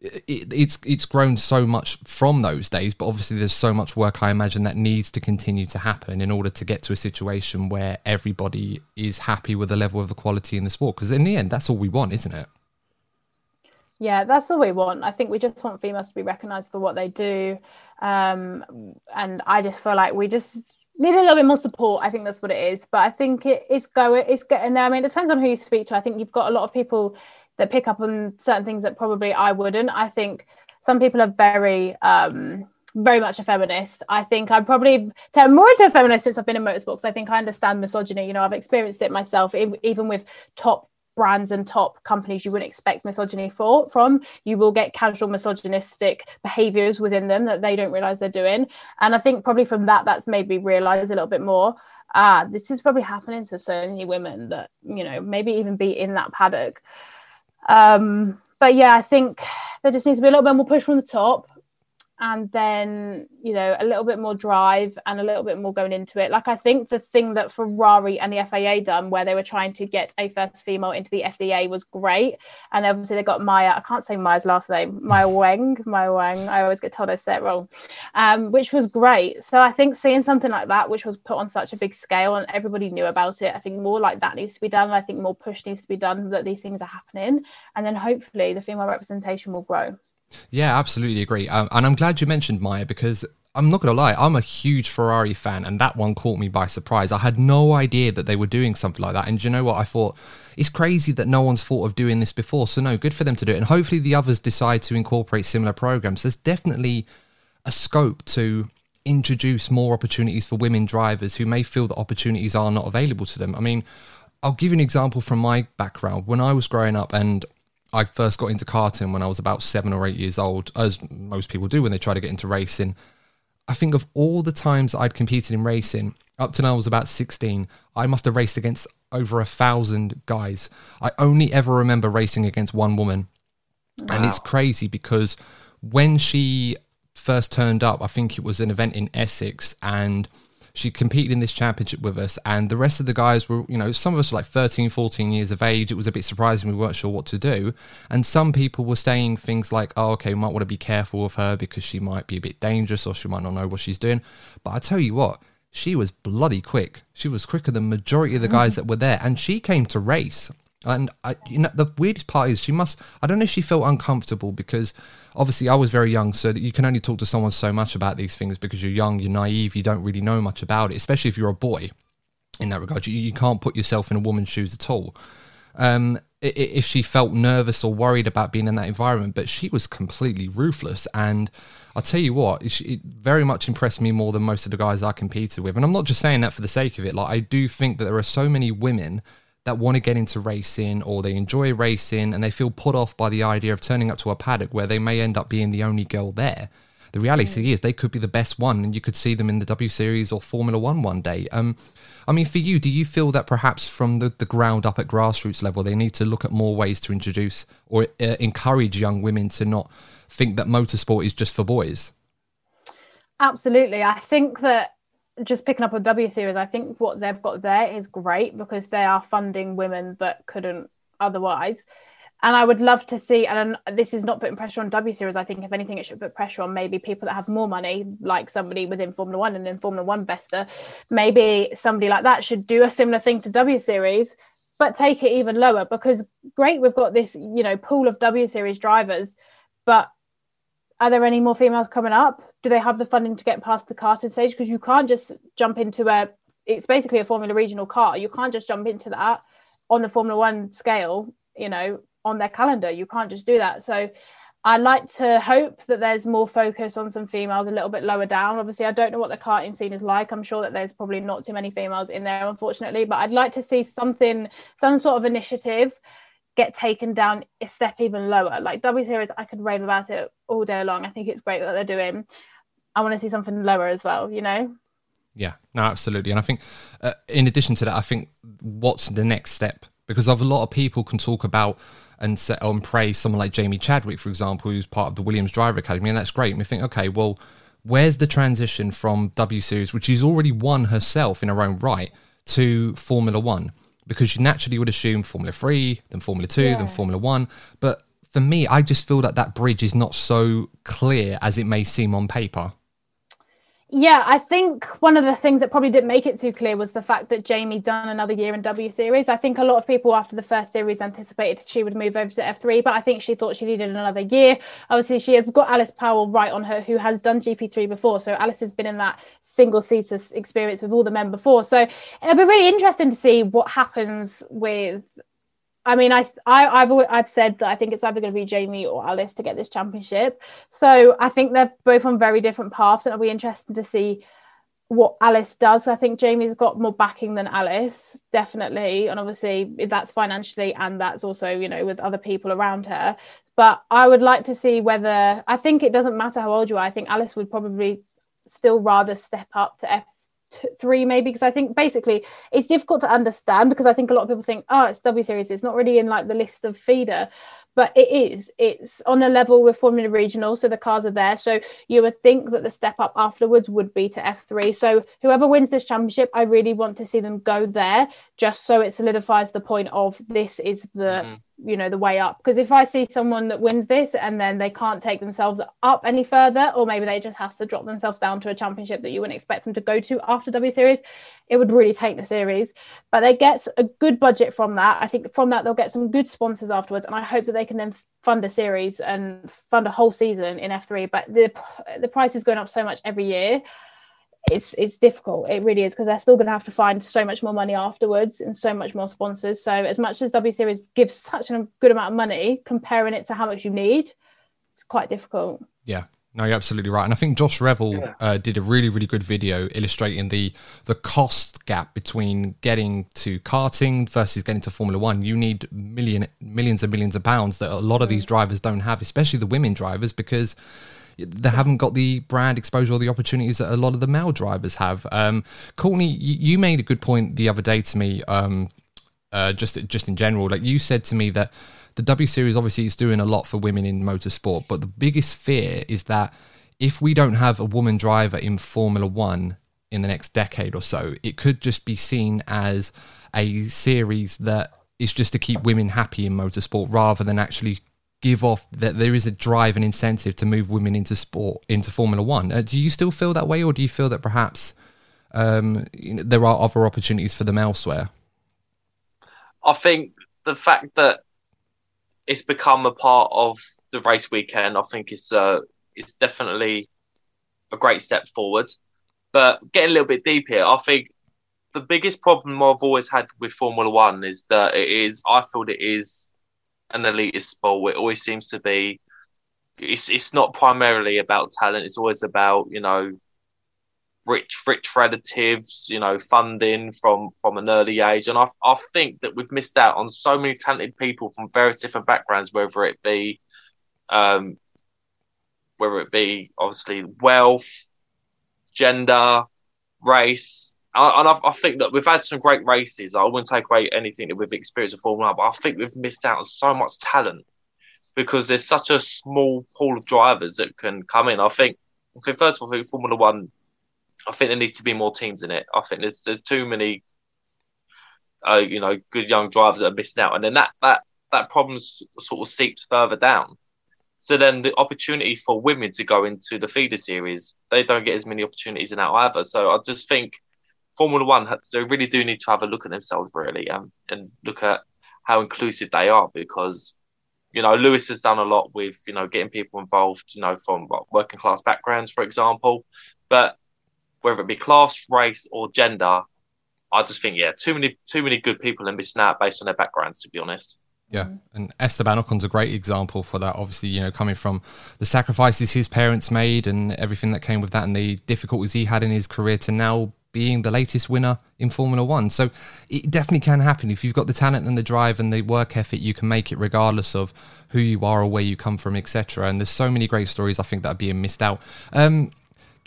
it, it's it's grown so much from those days, but obviously there's so much work I imagine that needs to continue to happen in order to get to a situation where everybody is happy with the level of equality in the sport. Because in the end, that's all we want, isn't it? Yeah, that's all we want. I think we just want females to be recognised for what they do, um, and I just feel like we just need a little bit more support. I think that's what it is. But I think it, it's going, it's getting there. I mean, it depends on who you speak to. I think you've got a lot of people that pick up on certain things that probably I wouldn't. I think some people are very. Um, very much a feminist. I think I'm probably turned more into a feminist since I've been in motorsports. I think I understand misogyny. You know, I've experienced it myself, even with top brands and top companies you wouldn't expect misogyny for from you will get casual misogynistic behaviors within them that they don't realize they're doing and i think probably from that that's made me realize a little bit more ah this is probably happening to so many women that you know maybe even be in that paddock um but yeah i think there just needs to be a little bit more push from the top and then you know a little bit more drive and a little bit more going into it. Like i think the thing that ferrari and the FIA done where they were trying to get a first female into the fda was great. And obviously they got maya i can't say maya's last name maya (laughs) wang maya wang. I always get told i say it wrong. Um, which was great. So i think seeing something like that which was put on such a big scale and everybody knew about it i think more like that needs to be done. I think more push needs to be done that these things are happening. And then hopefully the female representation will grow yeah, absolutely agree. Um, and I'm glad you mentioned Maya because I'm not going to lie, I'm a huge Ferrari fan, and that one caught me by surprise. I had no idea that they were doing something like that. And you know what? I thought it's crazy that no one's thought of doing this before. So, no, good for them to do it. And hopefully, the others decide to incorporate similar programs. There's definitely a scope to introduce more opportunities for women drivers who may feel that opportunities are not available to them. I mean, I'll give you an example from my background. When I was growing up, and I first got into karting when I was about seven or eight years old, as most people do when they try to get into racing. I think of all the times I'd competed in racing, up to now I was about 16, I must have raced against over a thousand guys. I only ever remember racing against one woman. Wow. And it's crazy because when she first turned up, I think it was an event in Essex, and she competed in this championship with us, and the rest of the guys were, you know, some of us were like 13, 14 years of age. It was a bit surprising. We weren't sure what to do. And some people were saying things like, oh, okay, we might want to be careful with her because she might be a bit dangerous or she might not know what she's doing. But I tell you what, she was bloody quick. She was quicker than majority of the guys that were there, and she came to race. And I, you know, the weirdest part is she must. I don't know if she felt uncomfortable because obviously I was very young, so you can only talk to someone so much about these things because you're young, you're naive, you don't really know much about it, especially if you're a boy. In that regard, you, you can't put yourself in a woman's shoes at all. Um, if she felt nervous or worried about being in that environment, but she was completely ruthless. And I'll tell you what, it very much impressed me more than most of the guys I competed with. And I'm not just saying that for the sake of it. Like I do think that there are so many women that want to get into racing or they enjoy racing and they feel put off by the idea of turning up to a paddock where they may end up being the only girl there. The reality mm. is they could be the best one and you could see them in the W Series or Formula One one day. Um, I mean, for you, do you feel that perhaps from the, the ground up at grassroots level, they need to look at more ways to introduce or uh, encourage young women to not think that motorsport is just for boys? Absolutely. I think that just picking up on W Series, I think what they've got there is great because they are funding women that couldn't otherwise. And I would love to see, and this is not putting pressure on W Series. I think if anything, it should put pressure on maybe people that have more money, like somebody within Formula One and in Formula One Vesta. Maybe somebody like that should do a similar thing to W Series, but take it even lower because great, we've got this, you know, pool of W Series drivers, but are there any more females coming up? Do they have the funding to get past the karting stage? Because you can't just jump into a, it's basically a Formula Regional car. You can't just jump into that on the Formula One scale, you know, on their calendar. You can't just do that. So I like to hope that there's more focus on some females a little bit lower down. Obviously, I don't know what the karting scene is like. I'm sure that there's probably not too many females in there, unfortunately, but I'd like to see something, some sort of initiative get taken down a step even lower. Like W Series, I could rave about it all day long. I think it's great what they're doing. I want to see something lower as well, you know? Yeah, no, absolutely. And I think, uh, in addition to that, I think what's the next step? Because of a lot of people can talk about and set on praise someone like Jamie Chadwick, for example, who's part of the Williams Driver Academy, and that's great. And we think, okay, well, where's the transition from W Series, which she's already won herself in her own right, to Formula One? Because you naturally would assume Formula Three, then Formula Two, yeah. then Formula One. But for me, I just feel that that bridge is not so clear as it may seem on paper. Yeah, I think one of the things that probably didn't make it too clear was the fact that Jamie done another year in W Series. I think a lot of people after the first series anticipated she would move over to F3, but I think she thought she needed another year. Obviously, she has got Alice Powell right on her, who has done GP3 before. So Alice has been in that single seater experience with all the men before. So it'll be really interesting to see what happens with I mean, I, I have I've said that I think it's either going to be Jamie or Alice to get this championship. So I think they're both on very different paths, and it'll be interesting to see what Alice does. I think Jamie's got more backing than Alice, definitely, and obviously that's financially and that's also you know with other people around her. But I would like to see whether I think it doesn't matter how old you are. I think Alice would probably still rather step up to F three maybe because I think basically it's difficult to understand because I think a lot of people think oh it's W series it's not really in like the list of feeder but it is it's on a level with Formula Regional so the cars are there. So you would think that the step up afterwards would be to F3 so whoever wins this championship I really want to see them go there just so it solidifies the point of this is the mm-hmm. you know the way up. Because if i see someone that wins this and then they can't take themselves up any further or maybe they just have to drop themselves down to a championship that you wouldn't expect them to go to after w series it would really take the series. But they get a good budget from that. I think from that they'll get some good sponsors afterwards and i hope that they can then fund a series and fund a whole season in f3 but the the price is going up so much every year it's it's difficult. It really is because they're still going to have to find so much more money afterwards and so much more sponsors. So as much as W Series gives such a good amount of money, comparing it to how much you need, it's quite difficult. Yeah. No, you're absolutely right, and I think Josh Revell yeah. uh, did a really, really good video illustrating the the cost gap between getting to karting versus getting to Formula One. You need million millions and millions of pounds that a lot of these mm. drivers don't have, especially the women drivers, because they haven't got the brand exposure or the opportunities that a lot of the male drivers have. Um, Courtney, you, you, made a good point the other day to me, um, uh, just just in general. Like you said to me that the W Series obviously is doing a lot for women in motorsport, but the biggest fear is that if we don't have a woman driver in Formula One in the next decade or so, it could just be seen as a series that is just to keep women happy in motorsport rather than actually give off that there is a drive and incentive to move women into sport into Formula One. Uh, do you still feel that way, or do you feel that perhaps um, you know, there are other opportunities for them elsewhere? I think the fact that it's become a part of the race weekend, I think it's uh, it's definitely a great step forward. But getting a little bit deep here, I think the biggest problem I've always had with Formula One is that it is, I feel it is an elitist sport. It always seems to be. It's it's not primarily about talent. It's always about you know, rich rich relatives. You know, funding from from an early age. And I I think that we've missed out on so many talented people from various different backgrounds, whether it be, um, whether it be obviously wealth, gender, race, and I, I, think that we've had some great races. I wouldn't take away anything that we've experienced in Formula One, but I think we've missed out on so much talent because there's such a small pool of drivers that can come in. I think, first of all, I think Formula One, I think there needs to be more teams in it. I think there's there's too many, uh, you know, good young drivers that are missing out, and then that that that problem sort of seeps further down. So then the opportunity for women to go into the feeder series, they don't get as many opportunities in that either. So I just think Formula One, they really do need to have a look at themselves, really, um, and look at how inclusive they are because, you know, Lewis has done a lot with, you know, getting people involved, you know, from working class backgrounds, for example. But whether it be class, race, or gender, I just think, yeah, too many, too many good people are missing out based on their backgrounds, to be honest. Yeah, and Esteban Ocon's a great example for that. Obviously, you know, coming from the sacrifices his parents made and everything that came with that, and the difficulties he had in his career to now being the latest winner in Formula One. So it definitely can happen if you've got the talent and the drive and the work ethic. You can make it regardless of who you are or where you come from, etc. And there's so many great stories I think that are being missed out. Um,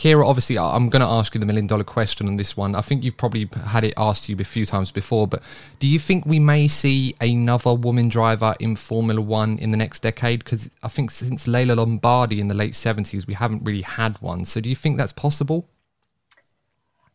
Keira, obviously, I'm going to ask you the million dollar question on this one. I think you've probably had it asked to you a few times before, but do you think we may see another woman driver in Formula One in the next decade? Because I think since Lella Lombardi in the late 70s, we haven't really had one. So do you think that's possible?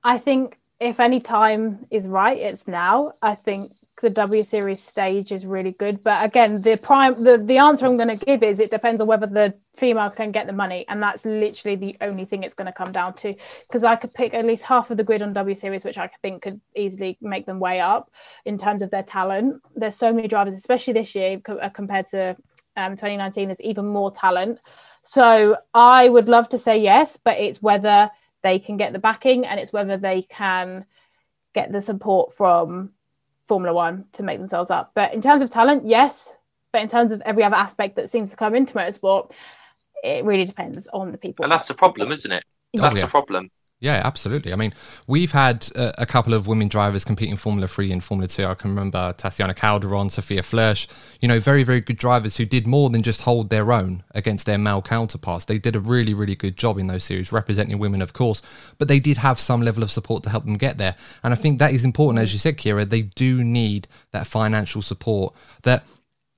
I think if any time is right, it's now. I think the W Series stage is really good, but again, the prime the, the answer I'm going to give is it depends on whether the female can get the money, and that's literally the only thing it's going to come down to. Because I could pick at least half of the grid on W Series, which I think could easily make them way up in terms of their talent. There's so many drivers, especially this year uh, compared to um, 2019. There's even more talent. So I would love to say yes, but it's whether they can get the backing and it's whether they can get the support from Formula One to make themselves up. But in terms of talent, yes. But in terms of every other aspect that seems to come into motorsport, it really depends on the people. And that's the problem, isn't it? Oh, that's oh, yeah. the problem. Yeah, absolutely. I mean, we've had uh, a couple of women drivers competing in Formula 3 and Formula 2. I can remember Tatiana Calderon, Sophia Flörsch, you know, very, very good drivers who did more than just hold their own against their male counterparts. They did a really, really good job in those series, representing women, of course, but they did have some level of support to help them get there. And I think that is important. As you said, Keira, they do need that financial support that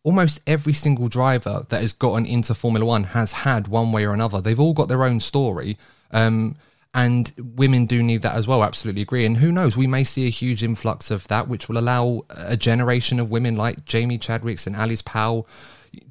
almost every single driver that has gotten into Formula One has had one way or another. They've all got their own story. Um, and women do need that as well. Absolutely agree. And who knows, we may see a huge influx of that, which will allow a generation of women like Jamie Chadwicks and Alice Powell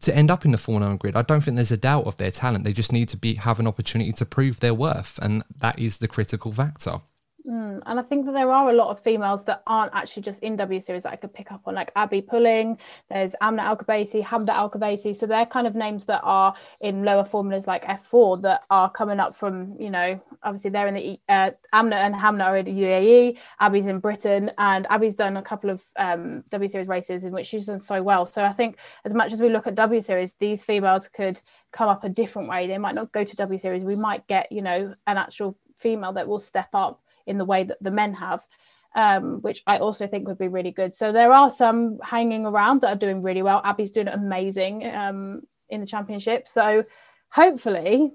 to end up in the Formula One grid. I don't think there's a doubt of their talent. They just need to be have an opportunity to prove their worth, and that is the critical factor. Mm, and I think that there are a lot of females that aren't actually just in W series that I could pick up on, like Abbi Pulling, there's Amna Al Qubaisi, Hamda Al Qubaisi. So they're kind of names that are in lower formulas like F4 that are coming up from, you know, obviously they're in the uh, Amna and Hamna are in the UAE, Abby's in Britain, and Abby's done a couple of um, W series races in which she's done so well. So I think as much as we look at W series, these females could come up a different way. They might not go to W series. We might get, you know, an actual female that will step up in the way that the men have. Um, which I also think would be really good. So there are some hanging around that are doing really well. Abby's doing amazing um, in the championship. So hopefully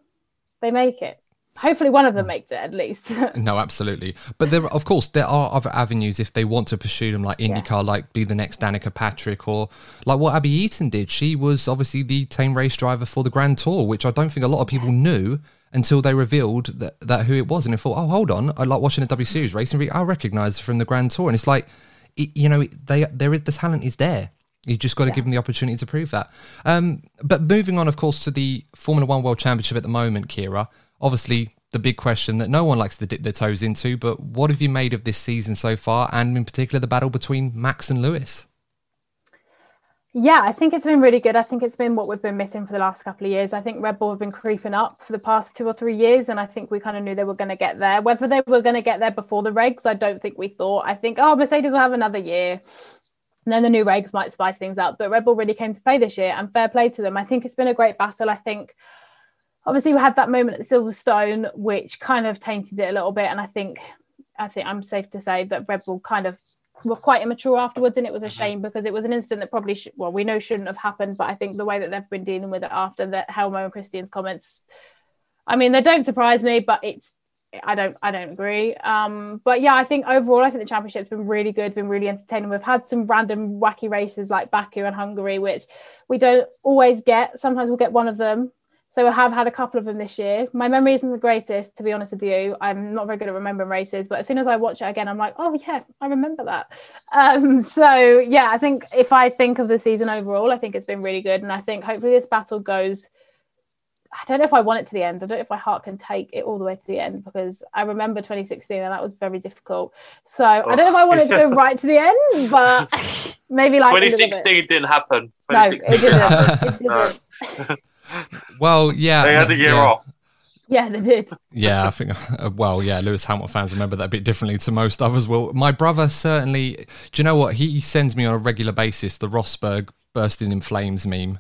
they make it. Hopefully one of them makes it at least. (laughs) no, absolutely. But there, of course, there are other avenues if they want to pursue them, like IndyCar, yeah. like be the next Danica Patrick, or like what Abbie Eaton did. She was obviously the team race driver for the Grand Tour, which I don't think a lot of people knew until they revealed that, that who it was, and I thought, oh, hold on, I like watching a W Series race, and I recognise from the Grand Tour, and it's like, it, you know, they there is the talent is there. You just got to yeah. give them the opportunity to prove that. Um, but moving on, of course, to the Formula One World Championship at the moment, Keira. Obviously, the big question that no one likes to dip their toes into, but what have you made of this season so far, and in particular the battle between Max and Lewis? Yeah, I think it's been really good. I think it's been what we've been missing for the last couple of years. I think Red Bull have been creeping up for the past two or three years, and I think we kind of knew they were going to get there. Whether they were going to get there before the regs, I don't think we thought. I think, oh, Mercedes will have another year. And then the new regs might spice things up. But Red Bull really came to play this year, and fair play to them. I think it's been a great battle. I think obviously we had that moment at Silverstone, which kind of tainted it a little bit. And I think I think I'm safe to say that Red Bull kind of were quite immature afterwards and it was a mm-hmm. shame because it was an incident that probably sh- well we know shouldn't have happened but i think the way that they've been dealing with it after that Helmut and christian's comments i mean they don't surprise me but it's i don't i don't agree. Um but yeah i think overall i think the championship's been really good been really entertaining. We've had some random wacky races like baku and hungary which we don't always get. Sometimes we'll get one of them so I have had a couple of them this year. My memory isn't the greatest, to be honest with you. I'm not very good at remembering races, but as soon as I watch it again, I'm like, oh yeah, I remember that. Um, (laughs) so yeah, I think if I think of the season overall, I think it's been really good, and I think hopefully this battle goes. I don't know if I want it to the end. I don't know if my heart can take it all the way to the end because I remember 2016 and that was very difficult. So oh. I don't know if I want it to go right to the end, but (laughs) maybe like 2016 didn't happen. No, it didn't. It (laughs) didn't. Well, yeah, they had the year yeah. off. Yeah, they did. yeah, I think. Uh, well, yeah, Lewis Hamilton fans remember that a bit differently to most others. Will my brother certainly? Do you know what he sends me on a regular basis? The Rosberg bursting in flames meme.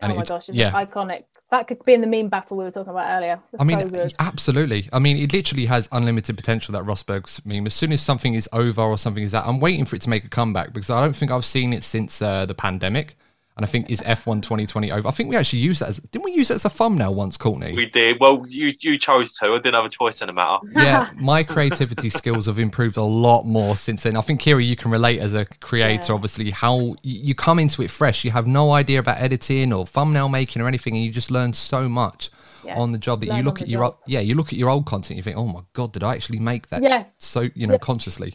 oh my it- gosh, it's yeah. iconic. That could be in the meme battle we were talking about earlier. It's I mean, so good. absolutely. I mean, it literally has unlimited potential. That Rosberg's meme. As soon as something is over or something is out, I'm waiting for it to make a comeback because I don't think I've seen it since uh, the pandemic. And I think is F1 2020 over. I think we actually used that as didn't we use it as a thumbnail once, Courtney? We did. Well, you you chose to. I didn't have a choice in the matter. (laughs) yeah, my creativity skills have improved a lot more since then. I think Keira, you can relate as a creator. Yeah. Obviously, how you come into it fresh. You have no idea about editing or thumbnail making or anything, and you just learn so much Yeah. on the job that Learn you look at your job. yeah, you look at your old content. You think, oh my god, did I actually make that? Yeah. So you know, consciously.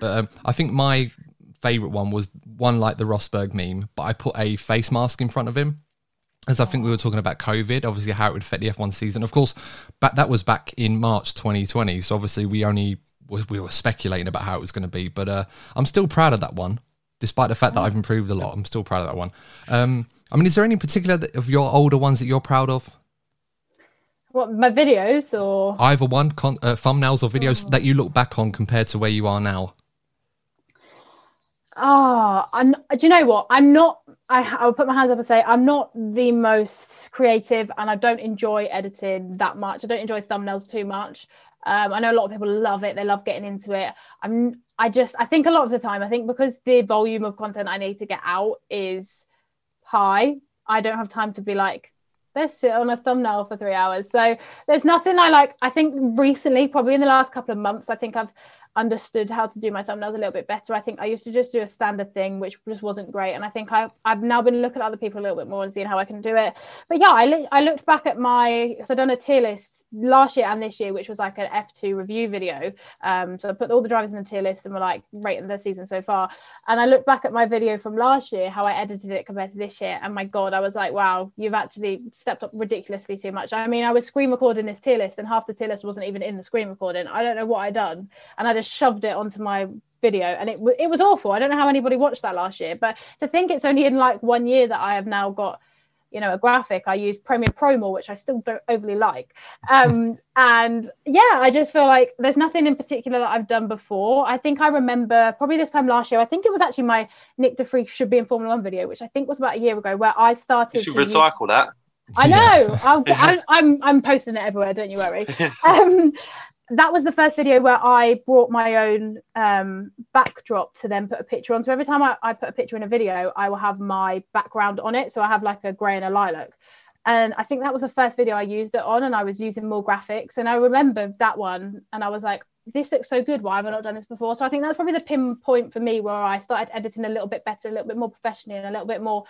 But um, I think my favorite one was one like the Rosberg meme, but I put a face mask in front of him as I think we were talking about COVID, obviously how it would affect the F1 season. Of course, back, that was back in March 2020. So obviously we only we we were speculating about how it was going to be, but uh, I'm still proud of that one, despite the fact that I've improved a lot. I'm still proud of that one. Um, I mean, is there any particular of your older ones that you're proud of? What my videos or Either one, con- uh, thumbnails or videos that you look back on compared to where you are now. Ah, I'm, do you know what? I'm not. I, I'll put my hands up and say I'm not the most creative, and I don't enjoy editing that much. I don't enjoy thumbnails too much. Um, I know a lot of people love it; they love getting into it. I'm. I just. I think a lot of the time, I think because the volume of content I need to get out is high, I don't have time to be like, let's sit on a thumbnail for three hours. So there's nothing I like. I think recently, probably in the last couple of months, I think I've understood how to do my thumbnails a little bit better. I think I used to just do a standard thing, which just wasn't great. And I think I, I've now been looking at other people a little bit more and seeing how I can do it. But yeah, I, li- I looked back at my, so I've done a tier list last year and this year, which was like an F2 review video. Um, so I put all the drivers in the tier list and we're like rating the season so far. And I looked back at my video from last year, how I edited it compared to this year. And my God, I was like, wow, you've actually stepped up ridiculously too much. I mean, I was screen recording this tier list and half the tier list wasn't even in the screen recording. I don't know what I'd done. And I just shoved it onto my video and it, it was awful. I don't know how anybody watched that last year, but to think it's only in like one year that I have now got you know a graphic i use premiere pro more which i still don't overly like (laughs) um and yeah i just feel like there's nothing in particular that i've done before i think i remember probably this time last year i think it was actually my Nyck De Vries should be in formula one video which i think was about a year ago where i started You should to use- recycle that. I know. I'll, (laughs) I'm I'm posting it everywhere. Don't you worry. (laughs) Um, that was the first video where I brought my own um, backdrop to then put a picture on. So every time I, I put a picture in a video, I will have my background on it. So I have like a grey and a lilac. And I think that was the first video I used it on, and I was using more graphics. And I remember that one, and I was like, this looks so good. Why have I not done this before? So I think that's probably the pinpoint for me where I started editing a little bit better, a little bit more professionally, and a little bit more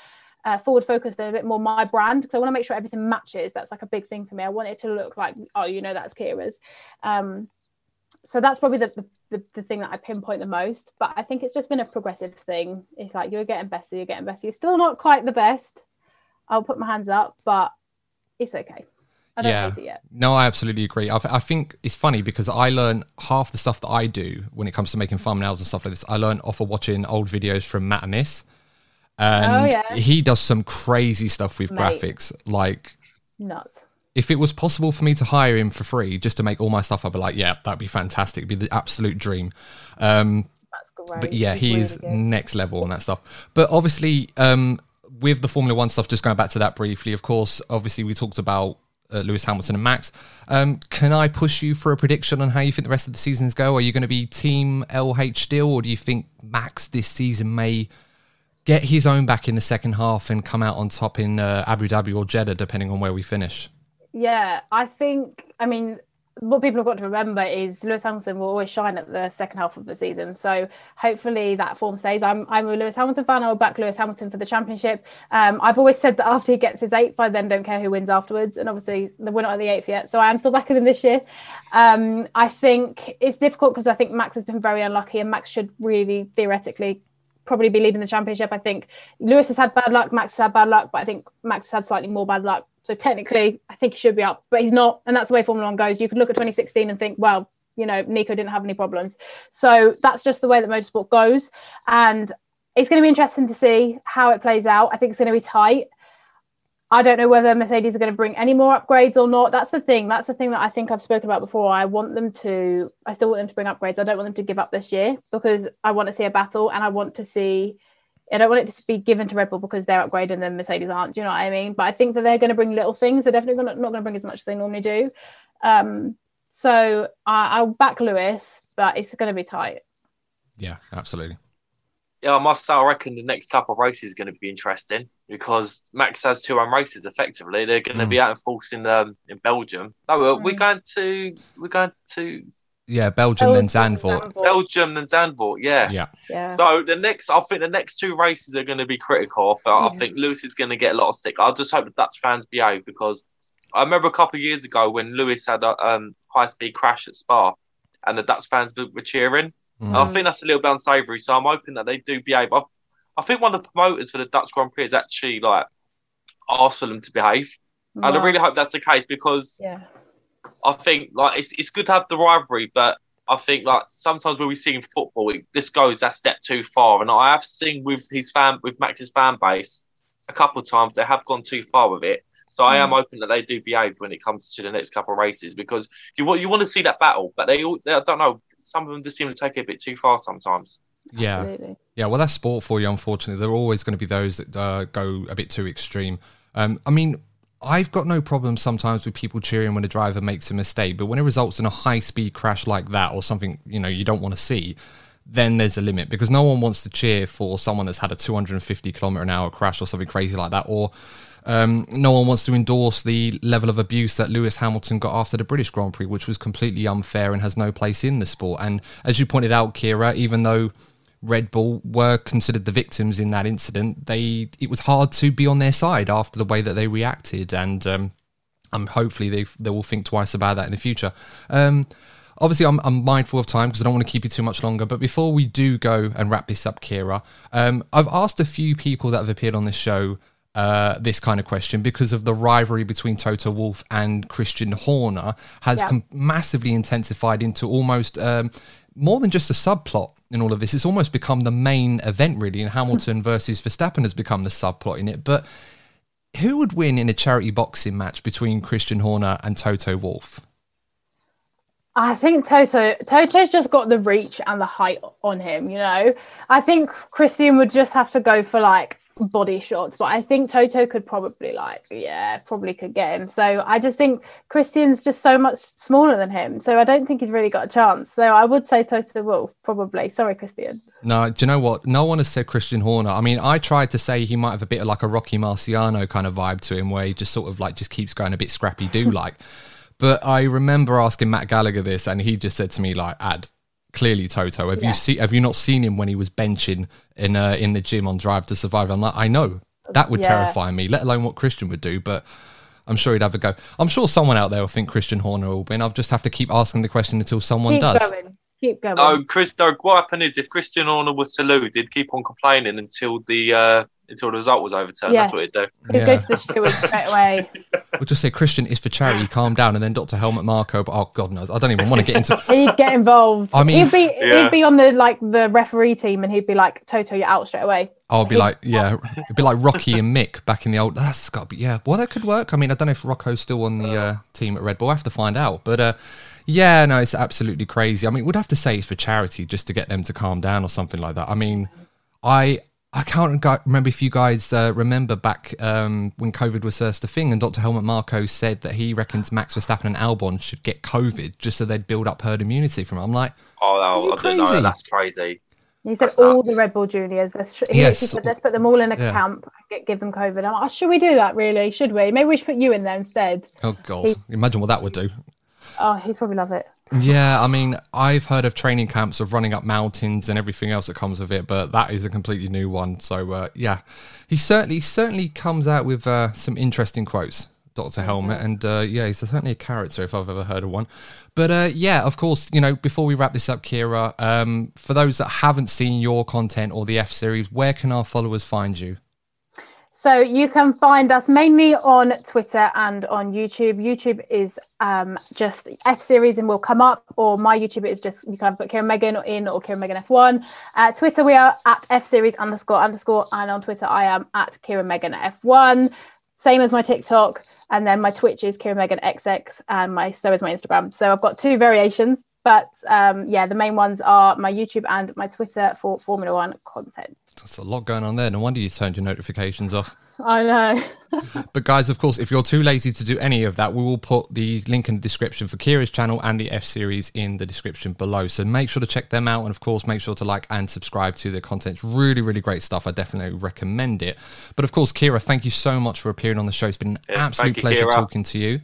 uh, forward focused and a bit more my brand because I want to make sure everything matches. That's like a big thing for me. I want it to look like, oh, you know, that's Keira's. Um, so that's probably the, the, the, thing that I pinpoint the most. But I think it's just been a progressive thing. It's like you're getting better, you're getting better. You're still not quite the best. I'll put my hands up, but it's okay. I don't Yeah. it yet. No, I absolutely agree. I, I think it's funny because I learn half the stuff that I do when it comes to making thumbnails and stuff like this. I learn off of watching old videos from Matt Amys. And Oh, yeah. he does some crazy stuff with Mate. graphics. Like, Nuts. if it was possible for me to hire him for free just to make all my stuff, I'd be like, yeah, that'd be fantastic. It'd be the absolute dream. Um, That's great. but yeah, He's he really is good. next level on that stuff. But obviously, um, with the Formula One stuff, just going back to that briefly, of course, obviously we talked about uh, Lewis Hamilton and Max. Um, can I push you for a prediction on how you think the rest of the seasons go? Are you going to be Team LH still, or do you think Max this season may get his own back in the second half and come out on top in uh, Abu Dhabi or Jeddah, depending on where we finish? Yeah, I think. I mean, what people have got to remember is Lewis Hamilton will always shine at the second half of the season. So hopefully that form stays. I'm I'm a Lewis Hamilton fan. I will back Lewis Hamilton for the championship. Um, I've always said that after he gets his eighth, I then don't care who wins afterwards. And obviously we're not at the eighth yet, so I am still backing him this year. Um, I think it's difficult because I think Max has been very unlucky, and Max should really theoretically probably be leading the championship. I think Lewis has had bad luck, Max has had bad luck, but I think Max has had slightly more bad luck. So technically, I think he should be up, but he's not, and that's the way Formula One goes. You could look at 2016 and think, well, you know, Nico didn't have any problems. So that's just the way that motorsport goes, and it's going to be interesting to see how it plays out. I think it's going to be tight. I don't know whether Mercedes are going to bring any more upgrades or not. That's the thing. That's the thing that I think I've spoken about before. I want them to, I still want them to bring upgrades. I don't want them to give up this year because I want to see a battle and I want to see I don't want it to be given to Red Bull because they're upgrading and Mercedes aren't. Do you know what I mean? But I think that they're going to bring little things. They're definitely gonna, not going to bring as much as they normally do. Um, so I, I'll back Lewis, but it's going to be tight. Yeah, absolutely. Yeah, I must say, I reckon the next couple of races is going to be interesting because Max has two home races. Effectively, they're going to Mm. be out in force in um, in Belgium. No, we're, we're Mm. going to we're going to Yeah, Belgium, then Belgium, Zandvoort. Belgium and Zandvoort. Yeah. Yeah. Yeah. So the next, I think the next two races are going to be critical. I, I think Lewis is going to get a lot of stick. I just hope the Dutch fans behave because I remember a couple of years ago when Lewis had a um, high speed crash at Spa, and the Dutch fans were, were cheering. Mm. I think that's a little bit unsavoury. So I'm hoping that they do behave. I, I think one of the promoters for the Dutch Grand Prix is actually like asked for them to behave, and I really hope that's the case because Yeah. I think like it's it's good to have the rivalry, but I think like sometimes when we see in football, it, this goes that step too far. And I have seen with his fan with Max's fan base a couple of times they have gone too far with it. So I am mm. hoping that they do behave when it comes to the next couple of races because you want you want to see that battle, but they all they, I don't know some of them just seem to take it a bit too far sometimes. Yeah. Absolutely. Yeah, well, that's sport for you. Unfortunately, there are always going to be those that uh, go a bit too extreme. Um, I mean, I've got no problem sometimes with people cheering when a driver makes a mistake, but when it results in a high-speed crash like that or something you know you don't want to see, then there's a limit because no one wants to cheer for someone that's had a 250 kilometer an hour crash or something crazy like that, or um, no one wants to endorse the level of abuse that Lewis Hamilton got after the British Grand Prix, which was completely unfair and has no place in the sport. And as you pointed out, Keira, even though Red Bull were considered the victims in that incident, they it was hard to be on their side after the way that they reacted, and um, um, hopefully they they will think twice about that in the future. Um, obviously, I'm, I'm mindful of time because I don't want to keep you too much longer. But before we do go and wrap this up, Keira, um, I've asked a few people that have appeared on this show uh, this kind of question because of the rivalry between Toto Wolff and Christian Horner has Yeah. com- massively intensified into almost um, more than just a subplot in all of this. It's almost become the main event, really, and Hamilton versus Verstappen has become the subplot in it. But who would win in a charity boxing match between Christian Horner and Toto Wolff? I think Toto Toto's just got the reach and the height on him, you know. I think Christian would just have to go for like body shots, but I think Toto could probably like yeah, probably could get him. So I just think Christian's just so much smaller than him. So I don't think he's really got a chance. So I would say Toto Wolff, probably. Sorry, Christian. No, do you know what? No one has said Christian Horner. I mean, I tried to say he might have a bit of like a Rocky Marciano kind of vibe to him, where he just sort of like just keeps going a bit scrappy do like. (laughs) but I remember asking Matt Gallagher this, and he just said to me like, "Ad, clearly Toto. Have Yeah. you see? Have you not seen him when he was benching in uh, in the gym on Drive to Survive?" I'm like, I know that would Yeah. terrify me, let alone what Christian would do, but. I'm sure he'd have a go. I'm sure someone out there will think Christian Horner will win. I'll just have to keep asking the question until someone Keep does. going. Keep going. No, Chris. No, what happened is if Christian Horner was to lose, he'd keep on complaining until the uh, until the result was overturned. Yeah. That's what he'd do. He'd go to the (laughs) steward straight away. We'll just say Christian is for charity. Calm down, and then Dr. Helmut Marko. But oh God knows, I don't even want to get into. (laughs) He'd get involved. I mean- he'd be Yeah. he'd be on the like the referee team, and he'd be like, "Toto, you're out straight away." I'll be like, yeah, it'd be like Rocky and Mick back in the old. That's got to be yeah. Well, that could work. I mean, I don't know if Rocco's still on the uh, team at Red Bull. I have to find out. But uh, yeah, no, it's absolutely crazy. I mean, we'd have to say it's for charity just to get them to calm down or something like that. I mean, I. I can't remember if you guys uh, remember back um, when COVID was first a thing, and Dr. Helmut Marko said that he reckons Max Verstappen and Albon should get COVID just so they'd build up herd immunity from it. I'm like, Oh, Are you I don't know. That's crazy. He said That's all nuts. the Red Bull juniors. Let's sh- he Yes. said, let's put them all in a Yeah. camp. Get, give them COVID. I'm like, oh, should we do that? Really? Should we? Maybe we should put you in there instead. oh God, imagine what that would do. Oh, he'd probably love it. Yeah, I mean, I've heard of training camps of running up mountains and everything else that comes with it, but that is a completely new one. So uh, yeah, he certainly certainly comes out with uh, some interesting quotes, Doctor Helmut, and uh, yeah, he's certainly a character if I've ever heard of one. But uh, yeah, of course, you know, before we wrap this up, Keira, um, for those that haven't seen your content or the F series, where can our followers find you? So you can find us mainly on Twitter and on YouTube. YouTube is um, just F series and will come up, or my YouTube is just you can put Keira Megan in or Keira Megan F1. Uh, Twitter we are at F series underscore underscore, and on Twitter I am at Keira Megan F1. Same as my TikTok, and then my Twitch is Keira Megan XX, and my so is my Instagram. So I've got two variations, But um, yeah, the main ones are my YouTube and my Twitter for Formula One content. There's a lot going on there. No wonder you turned your notifications off. (laughs) I know. (laughs) but guys, of course, if you're too lazy to do any of that, we will put the link in the description for Keira's channel and the F series in the description below. So make sure to check them out, and of course, make sure to like and subscribe to their content. It's really, really great stuff. I definitely recommend it. But of course, Keira, thank you so much for appearing on the show. It's been an Yeah, absolute you, pleasure Keira. talking to you.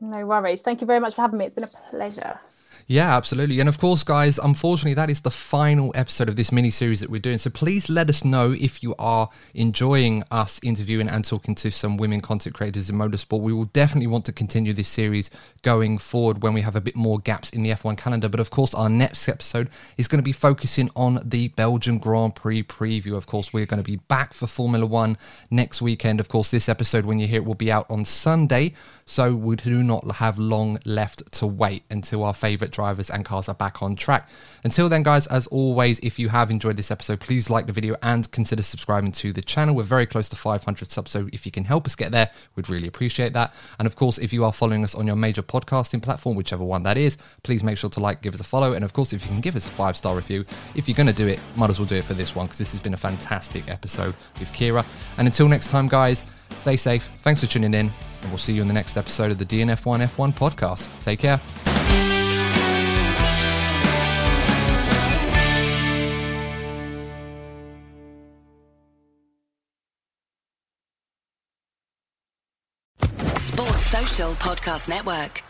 No worries. Thank you very much for having me. It's been a pleasure. Yeah, absolutely. And of course, guys, unfortunately, that is the final episode of this mini series that we're doing. So please let us know if you are enjoying us interviewing and talking to some women content creators in motorsport. We will definitely want to continue this series going forward when we have a bit more gaps in the F1 calendar. But of course, our next episode is going to be focusing on the Belgian Grand Prix preview. Of course, we're going to be back for Formula One next weekend. Of course, this episode, when you hear it, will be out on Sunday. So we do not have long left to wait until our favourite drivers and cars are back on track. Until then, guys, as always, if you have enjoyed this episode, please like the video and consider subscribing to the channel. We're very close to 500 subs, so if you can help us get there, we'd really appreciate that. And of course, if you are following us on your major podcasting platform, whichever one that is, please make sure to like, give us a follow, and of course, if you can give us a five star review, if you're going to do it, might as well do it for this one because this has been a fantastic episode with Keira. And until next time, guys, stay safe. Thanks for tuning in, and we'll see you in the next episode of the DNF1 F1 podcast. Take care. Sports Social Podcast Network.